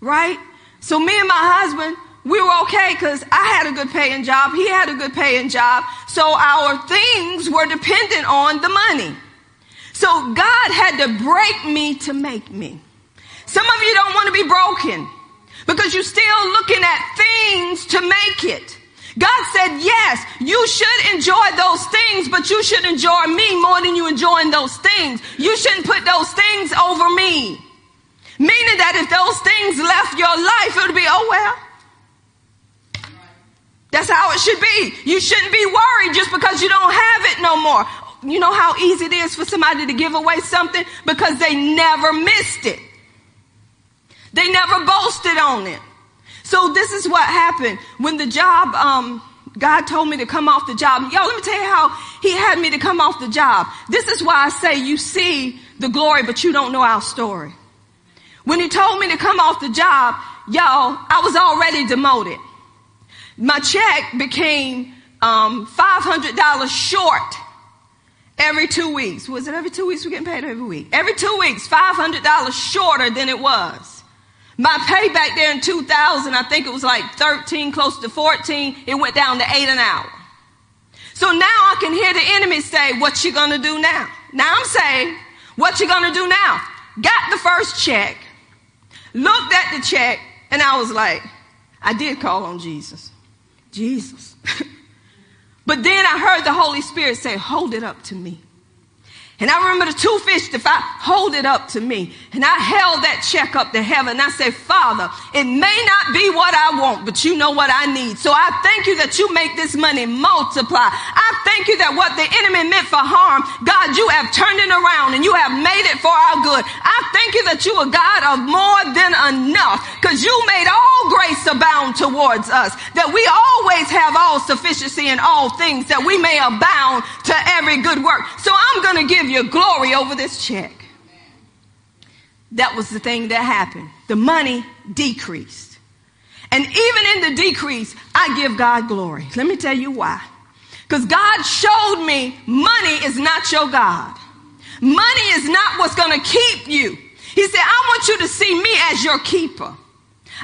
Right? So me and my husband, we were okay because I had a good paying job. He had a good paying job. So our things were dependent on the money. So God had to break me to make me. Some of you don't want to be broken because you're still looking at things to make it. God said, yes, you should enjoy those things, but you should enjoy me more than you enjoying those things. You shouldn't put those things over me. Meaning that if those things left your life, it would be, oh well. That's how it should be. You shouldn't be worried just because you don't have it no more. You know how easy it is for somebody to give away something because they never missed it. They never boasted on it. So this is what happened when the job, um, God told me to come off the job. Y'all, let me tell you how he had me to come off the job. This is why I say you see the glory, but you don't know our story. When he told me to come off the job, y'all, I was already demoted. My check became um, $500 short every two weeks. Was it every two weeks we're getting paid every week? Every two weeks, $500 shorter than it was. My pay back there in 2000, I think it was like 13, close to 14. It went down to eight an hour. So now I can hear the enemy say, what you gonna do now? Now I'm saying, what you gonna do now? Got the first check, looked at the check, and I was like, I did call on Jesus. Jesus. but then I heard the Holy Spirit say, hold it up to me. And I remember the two fish, if I hold it up to me, and I held that check up to heaven, I said, Father, it may not be what I want, but you know what I need. So I thank you that you make this money multiply. I thank you that what the enemy meant for harm, God, you have turned it around and you have made it for our good. I thank you that you are God of more than enough, because you made all grace abound towards us, that we always have all sufficiency in all things, that we may abound to every good work. So I'm going to give your glory over this check. That was the thing that happened. The money decreased. And even in the decrease, I give God glory. Let me tell you why. Because God showed me money is not your God. Money is not what's going to keep you. He said, I want you to see me as your keeper.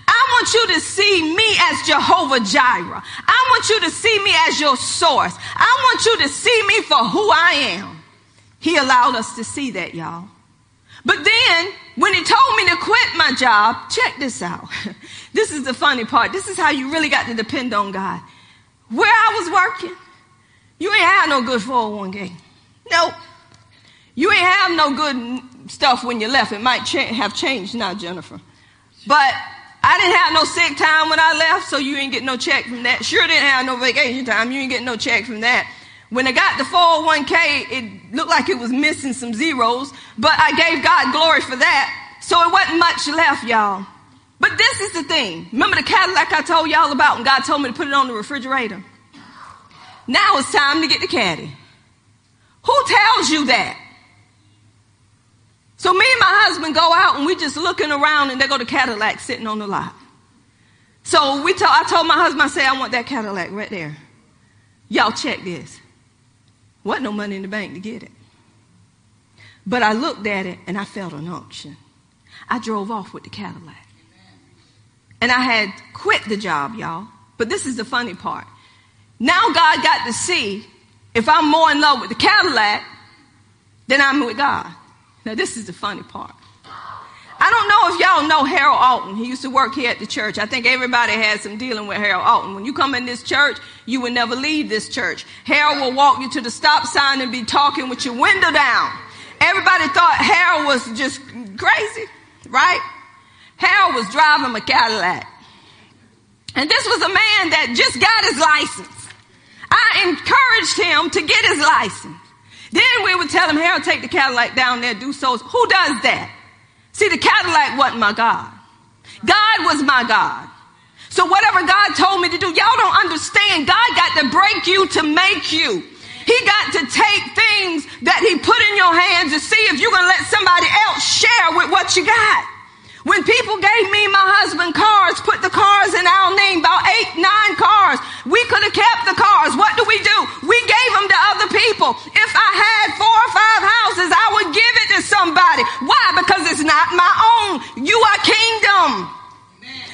I want you to see me as Jehovah Jireh. I want you to see me as your source. I want you to see me for who I am. He allowed us to see that, y'all. But then, when he told me to quit my job, check this out. this is the funny part. This is how you really got to depend on God. Where I was working, you ain't had no good 401k. Nope. You ain't have no good stuff when you left. It might cha- have changed now, Jennifer. But I didn't have no sick time when I left, so you ain't get no check from that. Sure didn't have no vacation time. You ain't get no check from that. When I got the 401k, it looked like it was missing some zeros, but I gave God glory for that. So it wasn't much left, y'all. But this is the thing. Remember the Cadillac I told y'all about when God told me to put it on the refrigerator? Now it's time to get the caddy. Who tells you that? So me and my husband go out and we just looking around and they go to Cadillac sitting on the lot. So we I told my husband, I said, I want that Cadillac right there. Y'all check this. Wasn't no money in the bank to get it. But I looked at it and I felt an unction. I drove off with the Cadillac. And I had quit the job, y'all. But this is the funny part. Now God got to see if I'm more in love with the Cadillac than I'm with God. Now, this is the funny part. I don't know if y'all know Harold Alton. He used to work here at the church. I think everybody has some dealing with Harold Alton. When you come in this church, you will never leave this church. Harold will walk you to the stop sign and be talking with your window down. Everybody thought Harold was just crazy, right? Harold was driving a Cadillac. And this was a man that just got his license. I encouraged him to get his license. Then we would tell him, Harold, take the Cadillac down there, do so. Who does that? See, the Cadillac wasn't my God. God was my God. So whatever God told me to do, y'all don't understand. God got to break you to make you. He got to take things that he put in your hands to see if you're going to let somebody else share with what you got. When people gave me my husband cars, put the cars in our name, about eight, nine cars, we could have kept the cars. What do we do? We gave them to other people. If I had four or five houses, I would give it to somebody. Why? Because it's not my own. You are kingdom.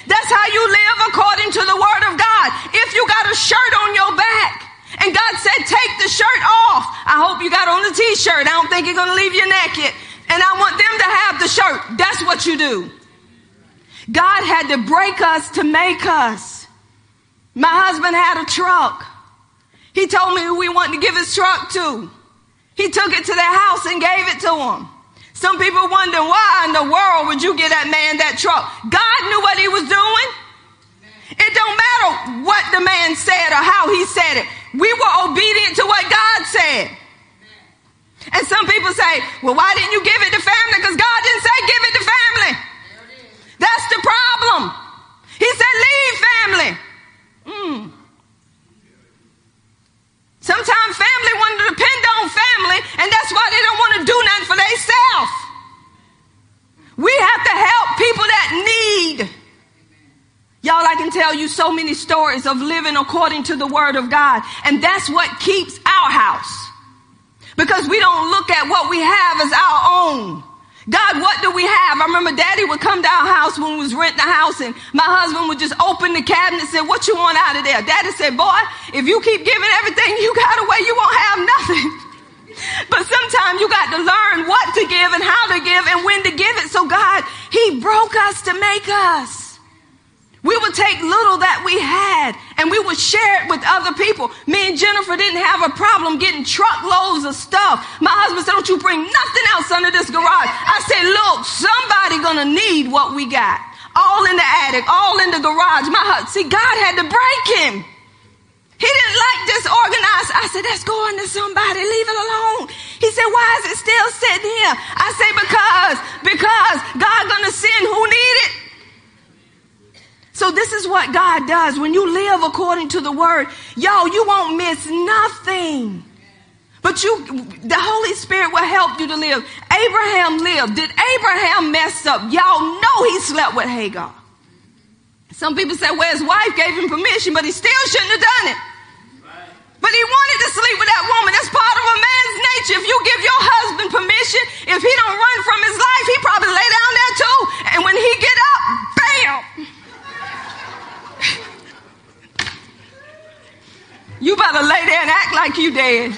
That's how you live according to the word of God. If you got a shirt on your back, and God said, take the shirt off. I hope you got on the t-shirt. I don't think you're going to leave you naked. And I want them to have the shirt. That's what you do. God had to break us to make us. My husband had a truck. He told me who we wanted to give his truck to. He took it to their house and gave it to them. Some people wonder why in the world would you give that man that truck? God knew what he was doing. It don't matter what the man said or how he said it. We were obedient to what God said. And some people say, well, why didn't you give it to family? Because God didn't say give it to family. That's the problem. He said, leave family. Mm. Sometimes family want to depend on family, and that's why they don't want to do nothing for themselves. We have to help people that need. Y'all, I can tell you so many stories of living according to the word of God, and that's what keeps our house. Because we don't look at what we have as our own. God, what do we have? I remember daddy would come to our house when we was renting a house and my husband would just open the cabinet and say, what you want out of there? Daddy said, boy, if you keep giving everything you got away, you won't have nothing. but sometimes you got to learn what to give and how to give and when to give it. So God, he broke us to make us. We would take little that we had and we would share it with other people. Me and Jennifer didn't have a problem getting truckloads of stuff. My husband said, don't you bring nothing else under this garage. I said, look, somebody gonna need what we got. All in the attic, all in the garage. My husband, see, God had to break him. He didn't like disorganized. I said, that's going to somebody. Leave it alone. He said, why is it still sitting here? I say, because, because God gonna send who need it. So this is what God does. When you live according to the word, yo, you won't miss nothing. But you, the Holy Spirit will help you to live. Abraham lived. Did Abraham mess up? Y'all know he slept with Hagar. Some people say, well, his wife gave him permission, but he still shouldn't have done it. But he wanted to sleep with that woman. That's part of a man's nature. If you give your husband permission, if he don't run from his life, he probably lay down there too. And when he get up, bam! You better lay there and act like you dead.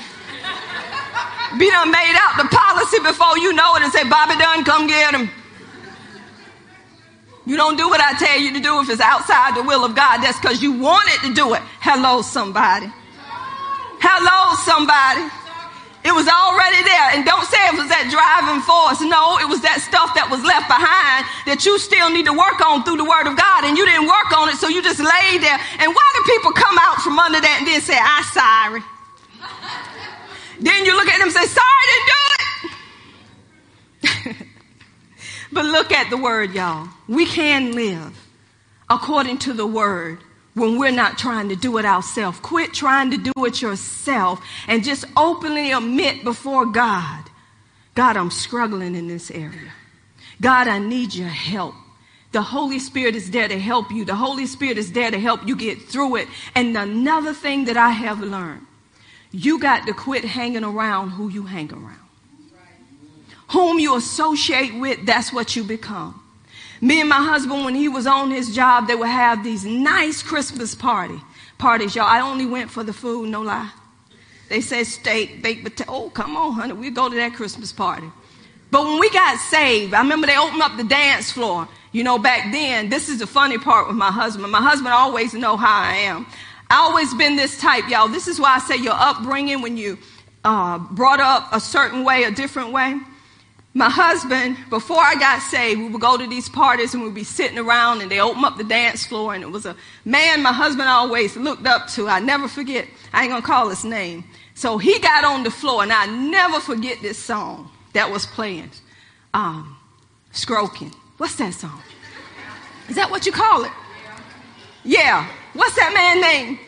Be done made out the policy before you know it and say, Bobby Dunn, come get him. You don't do what I tell you to do if it's outside the will of God. That's because you wanted to do it. Hello, somebody. Hello, somebody. It was already there. And don't say it was that driving force. No, it was that stuff that was left behind that you still need to work on through the word of God. And you didn't work on it, so you just laid there. And why do people come out from under that and then say, I'm sorry? then you look at them and say, sorry, didn't do it. but look at the word, y'all. We can live according to the word when we're not trying to do it ourselves. Quit trying to do it yourself and just openly admit before God, God, I'm struggling in this area. God, I need your help. The Holy Spirit is there to help you. The Holy Spirit is there to help you get through it. And another thing that I have learned, you got to quit hanging around who you hang around. Whom you associate with, that's what you become. Me and my husband, when he was on his job, they would have these nice Christmas party parties, y'all. I only went for the food, no lie. They said steak, baked potato. Oh, come on, honey, we go to that Christmas party. But when we got saved, I remember they opened up the dance floor. You know, back then, this is the funny part with my husband. My husband always know how I am. I always been this type, y'all. This is why I say your upbringing when you uh, brought up a certain way, a different way my husband, before I got saved, we would go to these parties and we'd be sitting around and they open up the dance floor and it was a man my husband always looked up to. I never forget. I ain't gonna call his name. So he got on the floor and I never forget this song that was playing. Um, Stroking. What's that song? Is that what you call it? Yeah. What's that man name?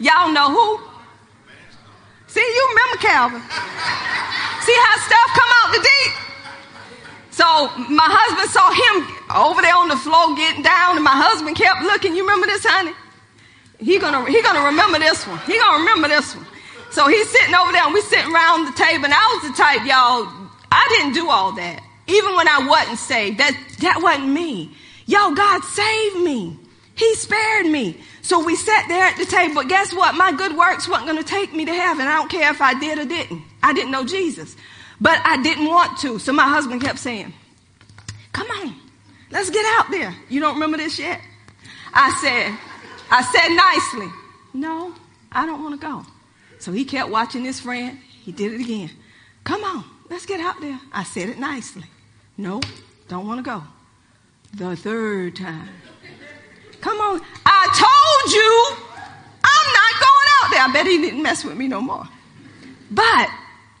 Y'all know who? See, you remember Calvin. See how stuff come out the deep? So my husband saw him over there on the floor getting down, and my husband kept looking. You remember this, honey? He gonna he gonna remember this one. He gonna remember this one. So he's sitting over there, and we sitting around the table. And I was the type, y'all. I didn't do all that. Even when I wasn't saved, that that wasn't me. Y'all, God saved me. He spared me. So we sat there at the table. But guess what? My good works wasn't going to take me to heaven. I don't care if I did or didn't. I didn't know Jesus. But I didn't want to. So my husband kept saying, Come on, let's get out there. You don't remember this yet? I said, I said nicely, No, I don't want to go. So he kept watching his friend. He did it again. Come on, let's get out there. I said it nicely. No, don't want to go. The third time. Come on. I told you I'm not going out there. I bet he didn't mess with me no more. But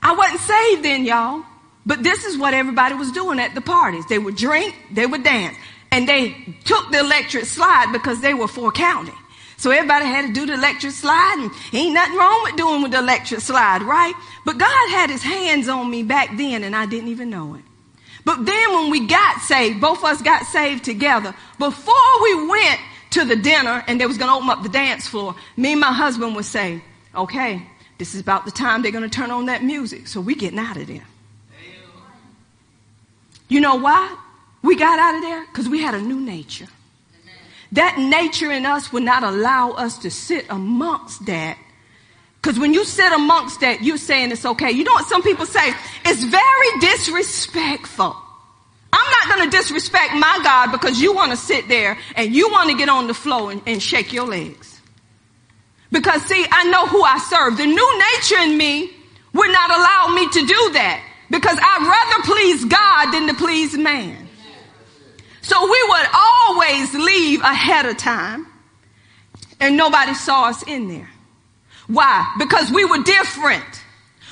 I wasn't saved then, y'all. But this is what everybody was doing at the parties. They would drink, they would dance. And they took the electric slide because they were for county. So everybody had to do the electric slide and ain't nothing wrong with doing with the electric slide, right? But God had his hands on me back then and I didn't even know it. But then when we got saved, both of us got saved together. Before we went to the dinner and they was going to open up the dance floor, me and my husband would say, okay, this is about the time they're going to turn on that music. So we getting out of there. You know why we got out of there? Because we had a new nature. That nature in us would not allow us to sit amongst that. Because when you sit amongst that, you're saying it's okay. You know what some people say? It's very disrespectful. I'm not going to disrespect my God because you want to sit there and you want to get on the floor and, and shake your legs. Because see, I know who I serve. The new nature in me would not allow me to do that because I'd rather please God than to please man. So we would always leave ahead of time and nobody saw us in there. Why? Because we were different.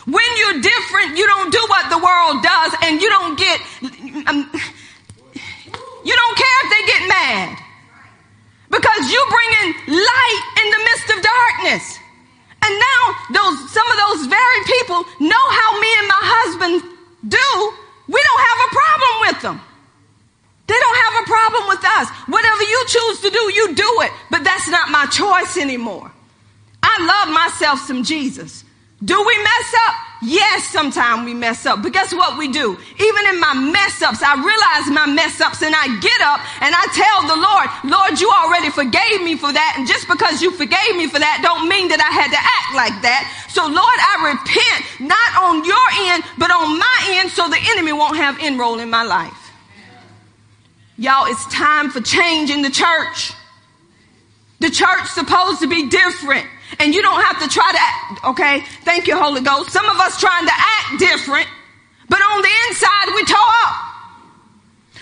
When you're different, you don't do what the world does and you don't get, um, you don't care if they get mad. Because you bring in light in the midst of darkness. And now those, some of those very people know how me and my husband do. We don't have a problem with them. They don't have a problem with us. Whatever you choose to do, you do it. But that's not anymore. I love myself some Jesus. Do we mess up? Yes, sometimes we mess up. But guess what we do? Even in my mess ups, I realize my mess ups and I get up and I tell the Lord, Lord, you already forgave me for that. And just because you forgave me for that don't mean that I had to act like that. So Lord, I repent not on your end, but on my end so the enemy won't have enroll in my life. Y'all, it's time for change in the church. The church supposed to be different. And you don't have to try to act, okay? Thank you, Holy Ghost. Some of us trying to act different, but on the inside we tore up.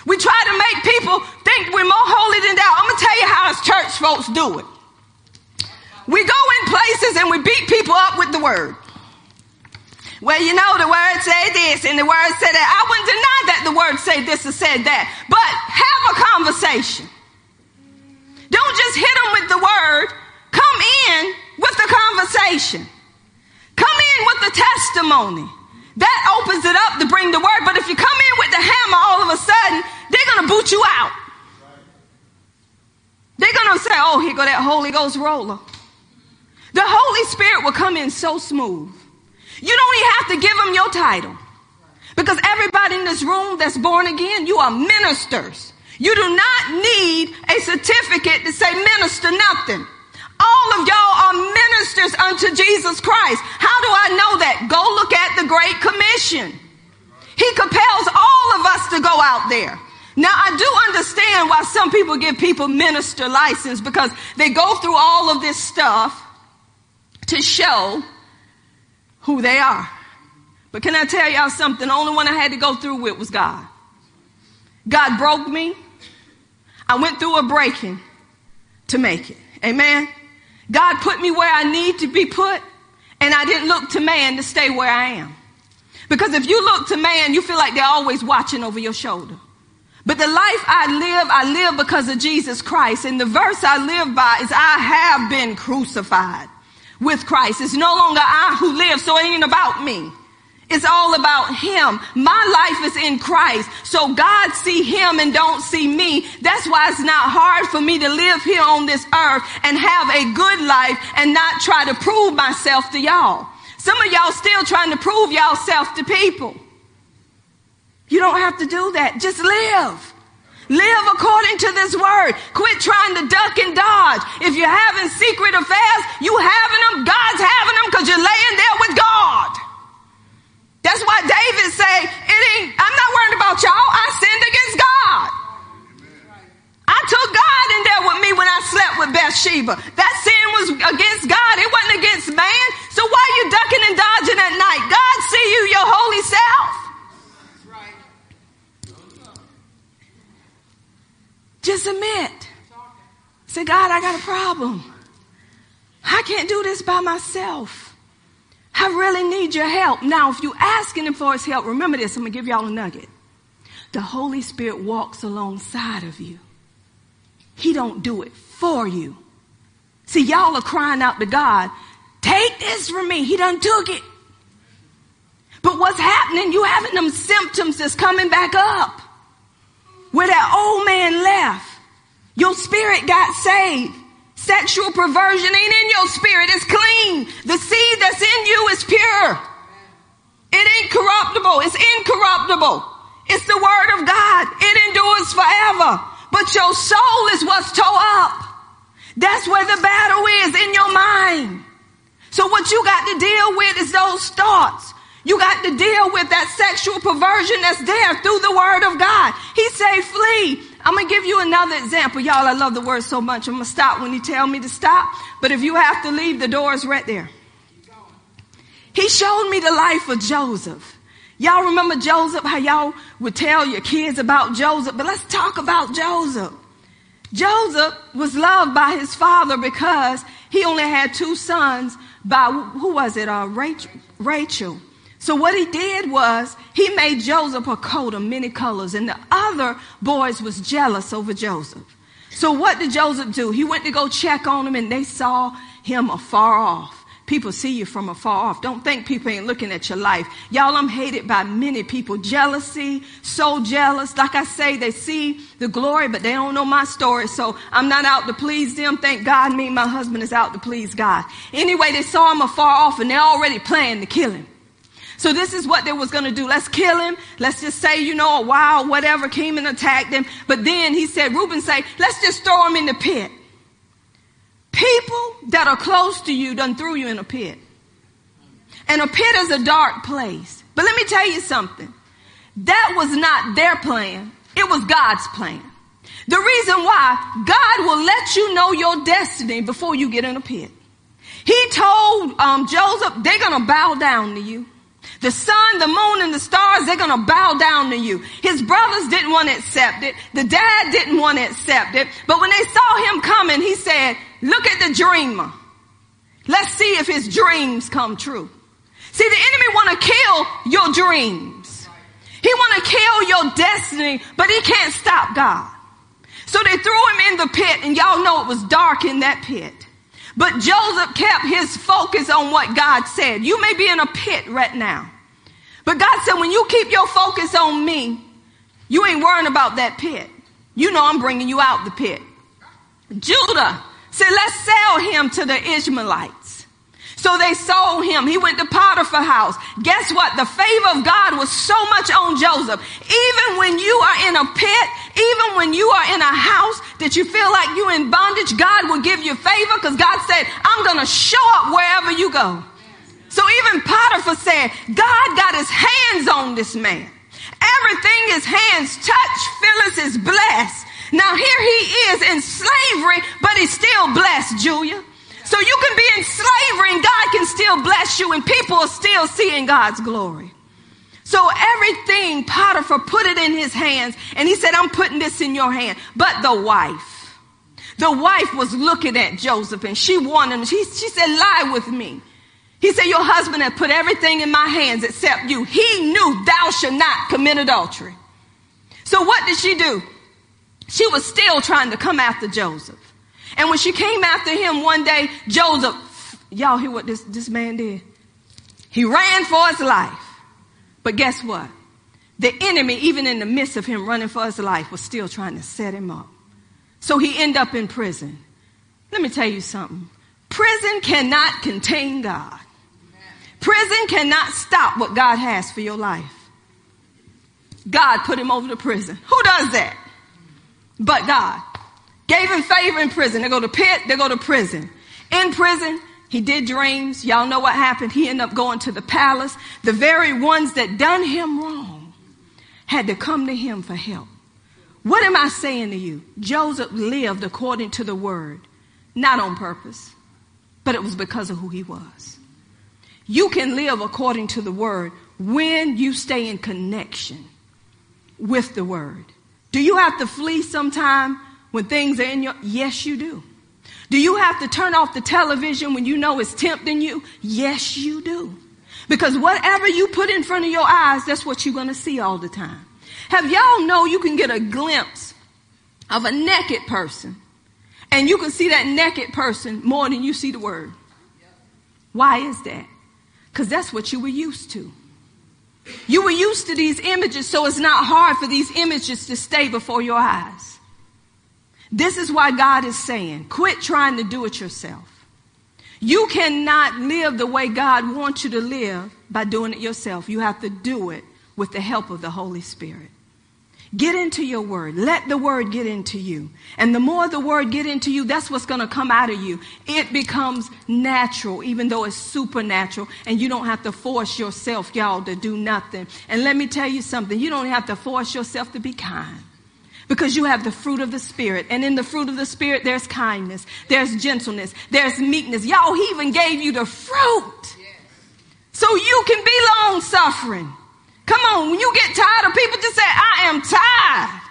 We try to make people think we're more holy than thou. I'm gonna tell you how as church folks do it. We go in places and we beat people up with the word. Well, you know, the word say this and the word say that. I wouldn't deny that the word say this or said that. But have a conversation. Don't just hit them with the word. Come in with the conversation. Come in with the testimony. That opens it up to bring the word. But if you come in with the hammer all of a sudden, they're going to boot you out. They're going to say, oh, here go that Holy Ghost roller. The Holy Spirit will come in so smooth. You don't even have to give them your title. Because everybody in this room that's born again, you are ministers. You do not need a certificate to say minister nothing. All of y'all are ministers unto Jesus Christ. How do I know that? Go look at the Great Commission. He compels all of us to go out there. Now, I do understand why some people give people minister license because they go through all of this stuff to show who they are. But can I tell y'all something? The only one I had to go through with was God. God broke me. I went through a breaking to make it. Amen. God put me where I need to be put, and I didn't look to man to stay where I am. Because if you look to man, you feel like they're always watching over your shoulder. But the life I live, I live because of Jesus Christ. And the verse I live by is I have been crucified with Christ. It's no longer I who live, so it ain't about me. It's all about him. My life is in Christ. So God see him and don't see me. That's why it's not hard for me to live here on this earth and have a good life and not try to prove myself to y'all. Some of y'all still trying to prove yourself to people. You don't have to do that. Just live. Live according to this word. Quit trying to duck and dodge. If you're having secret affairs, you having them, God's having them because you're laying there with God. That's why David say, it ain't, I'm not worried about y'all. I sinned against God. I took God in there with me when I slept with Bathsheba. That sin was against God. It wasn't against man. So why are you ducking and dodging at night? God see you, your holy self. Just admit. Say, God, I got a problem. I can't do this by myself. I really need your help. Now, if you're asking him for his help, remember this. I'm going to give y'all a nugget. The Holy Spirit walks alongside of you. He don't do it for you. See, y'all are crying out to God, take this from me. He done took it. But what's happening? You having them symptoms that's coming back up. Where that old man left, your spirit got saved. Sexual perversion ain't in your spirit. It's clean. The seed that's in you is pure. It ain't corruptible. It's incorruptible. It's the word of God. It endures forever. But your soul is what's tore up. That's where the battle is in your mind. So what you got to deal with is those thoughts. You got to deal with that sexual perversion that's there through the word of God. He say flee. I'm going to give you another example. Y'all, I love the word so much. I'm going to stop when you tell me to stop. But if you have to leave, the door is right there. He showed me the life of Joseph. Y'all remember Joseph, how y'all would tell your kids about Joseph, but let's talk about Joseph. Joseph was loved by his father because he only had two sons by, who was it, uh, Rachel. Rachel. So what he did was he made Joseph a coat of many colors and the other boys was jealous over Joseph. So what did Joseph do? He went to go check on him and they saw him afar off. People see you from afar off. Don't think people ain't looking at your life. Y'all, I'm hated by many people. Jealousy, so jealous. Like I say, they see the glory, but they don't know my story. So I'm not out to please them. Thank God me and my husband is out to please God. Anyway, they saw him afar off and they're already planning to kill him. So this is what they was going to do. Let's kill him. Let's just say, you know, a wild whatever came and attacked him. But then he said, Reuben say, let's just throw him in the pit. People that are close to you done threw you in a pit. And a pit is a dark place. But let me tell you something. That was not their plan. It was God's plan. The reason why God will let you know your destiny before you get in a pit. He told um, Joseph, they're going to bow down to you. The sun, the moon, and the stars, they're to bow down to you. His brothers didn't want to accept it. The dad didn't want to accept it. But when they saw him coming, he said, look at the dreamer. Let's see if his dreams come true. See, the enemy want to kill your dreams. He want to kill your destiny, but he can't stop God. So they threw him in the pit and y'all know it was dark in that pit. But Joseph kept his focus on what God said. You may be in a pit right now. But God said, when you keep your focus on me, you ain't worrying about that pit. You know I'm bringing you out the pit. Judah said, let's sell him to the Ishmaelites. So they sold him. He went to Potiphar's house. Guess what? The favor of God was so much on Joseph. Even when you are in a pit, even when you are in a house that you feel like you're in bondage, God will give you favor because God said, I'm going to show up wherever you go. So even Potiphar said, God got his hands on this man. Everything his hands touch, Phyllis is blessed. Now here he is in slavery, but he's still blessed, Julia. So you can be in slavery and God can still bless you and people are still seeing God's glory. So everything, Potiphar put it in his hands and he said, I'm putting this in your hand. But the wife, the wife was looking at Joseph and she wanted him. She, she said, lie with me. He said, your husband had put everything in my hands except you. He knew thou should not commit adultery. So what did she do? She was still trying to come after Joseph. And when she came after him one day, Joseph, y'all hear what this, this man did? He ran for his life. But guess what? The enemy, even in the midst of him running for his life, was still trying to set him up. So he ended up in prison. Let me tell you something. Prison cannot contain God. Prison cannot stop what God has for your life. God put him over to prison. Who does that? But God. Gave him favor in prison. They go to pit, they go to prison. In prison, he did dreams. Y'all know what happened. He ended up going to the palace. The very ones that done him wrong had to come to him for help. What am I saying to you? Joseph lived according to the word, not on purpose, but it was because of who he was. You can live according to the word when you stay in connection with the word. Do you have to flee sometime when things are in your, yes you do. Do you have to turn off the television when you know it's tempting you? Yes you do. Because whatever you put in front of your eyes, that's what you're going to see all the time. Have y'all know you can get a glimpse of a naked person and you can see that naked person more than you see the word. Why is that? Because that's what you were used to. You were used to these images, so it's not hard for these images to stay before your eyes. This is why God is saying, quit trying to do it yourself. You cannot live the way God wants you to live by doing it yourself. You have to do it with the help of the Holy Spirit. Get into your word. Let the word get into you. And the more the word get into you, that's what's going to come out of you. It becomes natural, even though it's supernatural. And you don't have to force yourself, y'all, to do nothing. And let me tell you something. You don't have to force yourself to be kind because you have the fruit of the spirit. And in the fruit of the spirit there's kindness. There's gentleness. There's meekness. Y'all he even gave you the fruit. So you can be long suffering come on when you get tired of people just say i am tired.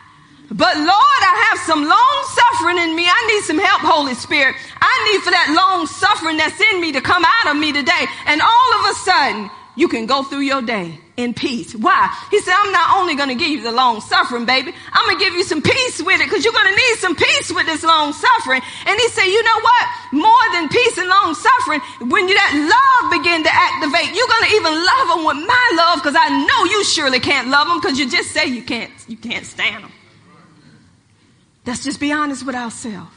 But lord i have some long suffering in me. I need some help holy spirit. I need for that long suffering that's in me to come out of me today. And all of a sudden you can go through your day in peace. Why? He said, I'm not only going to give you the long suffering, baby, I'm going to give you some peace with it because you're going to need some peace with this long suffering. And he said, you know what? More than peace and long suffering, when you, that love begin to activate, you're going to even love them with my love because I know you surely can't love them because you just say you can't, you can't stand them. Let's just be honest with ourselves.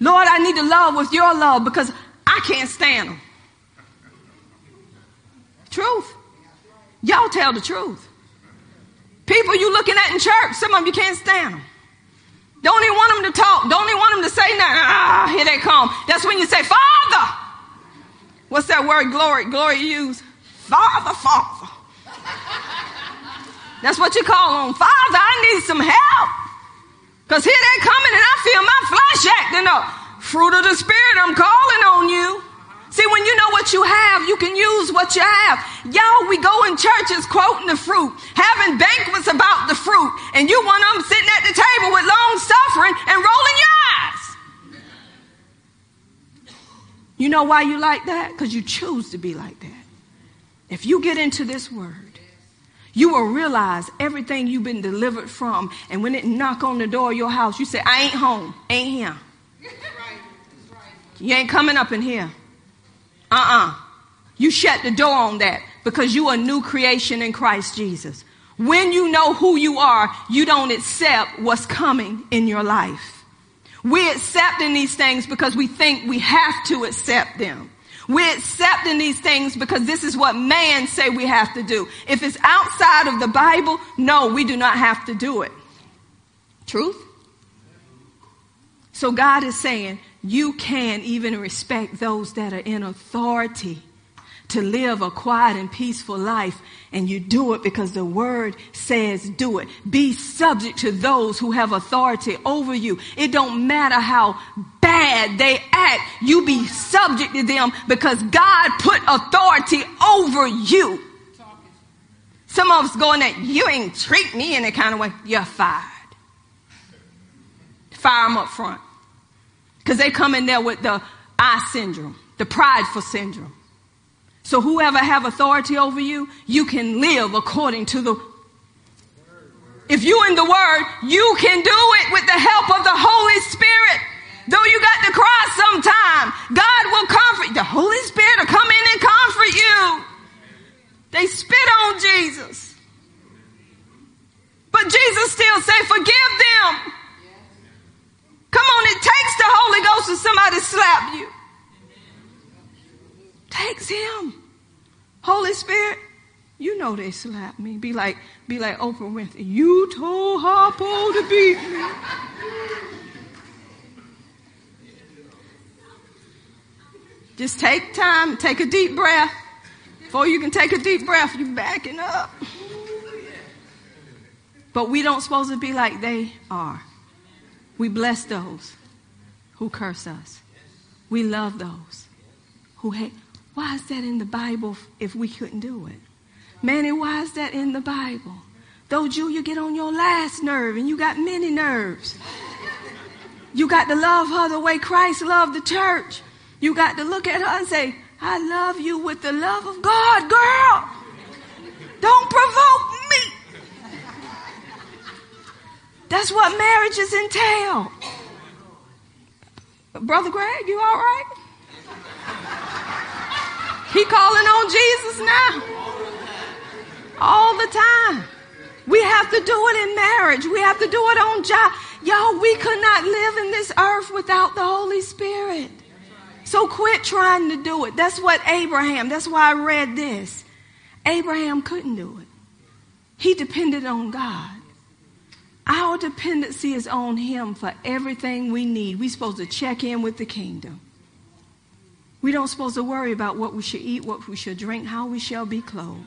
Lord, I need to love with your love because I can't stand them. Truth. Y'all tell the truth. People you looking at in church, some of you can't stand them. Don't even want them to talk. Don't even want them to say nothing. Ah, here they come. That's when you say, Father. What's that word glory? Glory you use? Father, Father. That's what you call them. Father, I need some help. Because here they coming and I feel my flesh acting up. Fruit of the Spirit, I'm calling on you. See, when you know what you have, you can use what you have. Y'all, we go in churches quoting the fruit, having banquets about the fruit, and you want them sitting at the table with long suffering and rolling your eyes. You know why you like that? Because you choose to be like that. If you get into this word, you will realize everything you've been delivered from. And when it knock on the door of your house, you say, I ain't home, ain't here. You ain't coming up in here. Uh-uh. You shut the door on that because you are a new creation in Christ Jesus. When you know who you are, you don't accept what's coming in your life. We accepting these things because we think we have to accept them. We're accepting these things because this is what man say we have to do. If it's outside of the Bible, no, we do not have to do it. Truth? So God is saying, you can even respect those that are in authority to live a quiet and peaceful life and you do it because the word says do it. Be subject to those who have authority over you. It don't matter how bad they act. You be subject to them because god put authority over you. Some of us going that you ain't treat me in a kind of way. You're fired. Fire them up front because they come in there with the I syndrome, the prideful syndrome. So whoever have authority over you, you can live according to the if you in the word, you can do it with the help of the Holy Spirit. Though you got to cry sometime, God will comfort. The Holy Spirit will come in and comfort you. They spit on Jesus. But Jesus still say, forgive them. Come on, it takes the Holy Ghost for somebody to slap you. Takes him. Holy Spirit, you know they slap me. Be like, be like Oprah Winfrey. You told Harpo to beat me. Just take time, take a deep breath. Before you can take a deep breath, you're backing up. But we don't supposed to be like they are. We bless those who curse us. We love those who hate. Why is that in the Bible if we couldn't do it? Manny, why is that in the Bible? Though Jew, you get on your last nerve and you got many nerves. You got to love her the way Christ loved the church. You got to look at her and say, I love you with the love of God, girl. Don't provoke That's what marriages entail. Brother Greg, you all right? He calling on Jesus now. All the time. We have to do it in marriage. We have to do it on job. Y'all, we could not live in this earth without the Holy Spirit. So quit trying to do it. That's what Abraham, that's why I read this. Abraham couldn't do it. He depended on God. Our dependency is on Him for everything we need. We're supposed to check in with the kingdom. We don't supposed to worry about what we should eat, what we should drink, how we shall be clothed.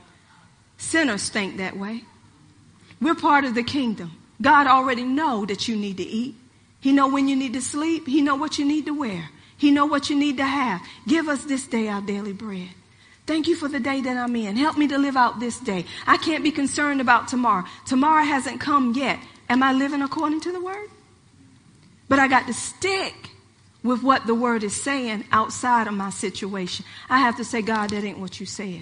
Sinners think that way. We're part of the kingdom. God already know that you need to eat. He know when you need to sleep. He know what you need to wear. He know what you need to have. Give us this day our daily bread. Thank you for the day that I'm in. Help me to live out this day. I can't be concerned about tomorrow. Tomorrow hasn't come yet. Am I living according to the word? But I got to stick with what the word is saying outside of my situation. I have to say, God, that ain't what you said.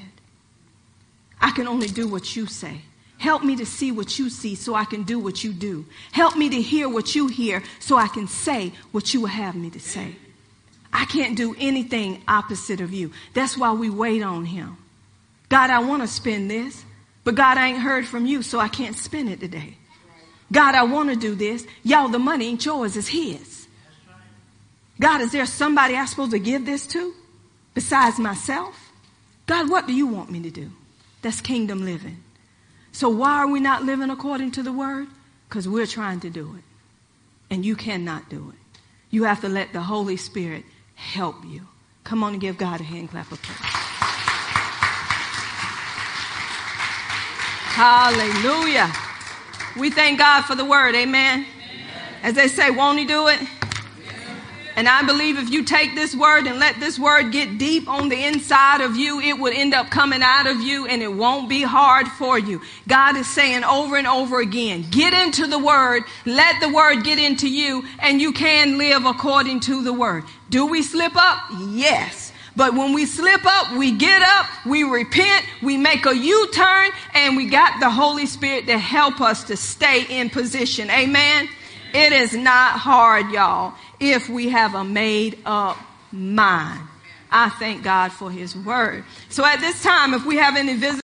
I can only do what you say. Help me to see what you see so I can do what you do. Help me to hear what you hear so I can say what you will have me to say. I can't do anything opposite of you. That's why we wait on him. God, I want to spend this, but God, I ain't heard from you, so I can't spend it today. God, I want to do this. Y'all, the money ain't yours, it's his. God, is there somebody I'm supposed to give this to besides myself? God, what do you want me to do? That's kingdom living. So why are we not living according to the word? Because we're trying to do it. And you cannot do it. You have to let the Holy Spirit help you. Come on and give God a hand clap of praise. Hallelujah. We thank God for the word. Amen. Amen. As they say, won't he do it? And I believe if you take this word and let this word get deep on the inside of you, it would end up coming out of you and it won't be hard for you. God is saying over and over again, get into the word, let the word get into you, and you can live according to the word. Do we slip up? Yes. But when we slip up, we get up, we repent, we make a U turn, and we got the Holy Spirit to help us to stay in position. Amen. It is not hard, y'all, if we have a made up mind. I thank God for His word. So at this time, if we have any visitors,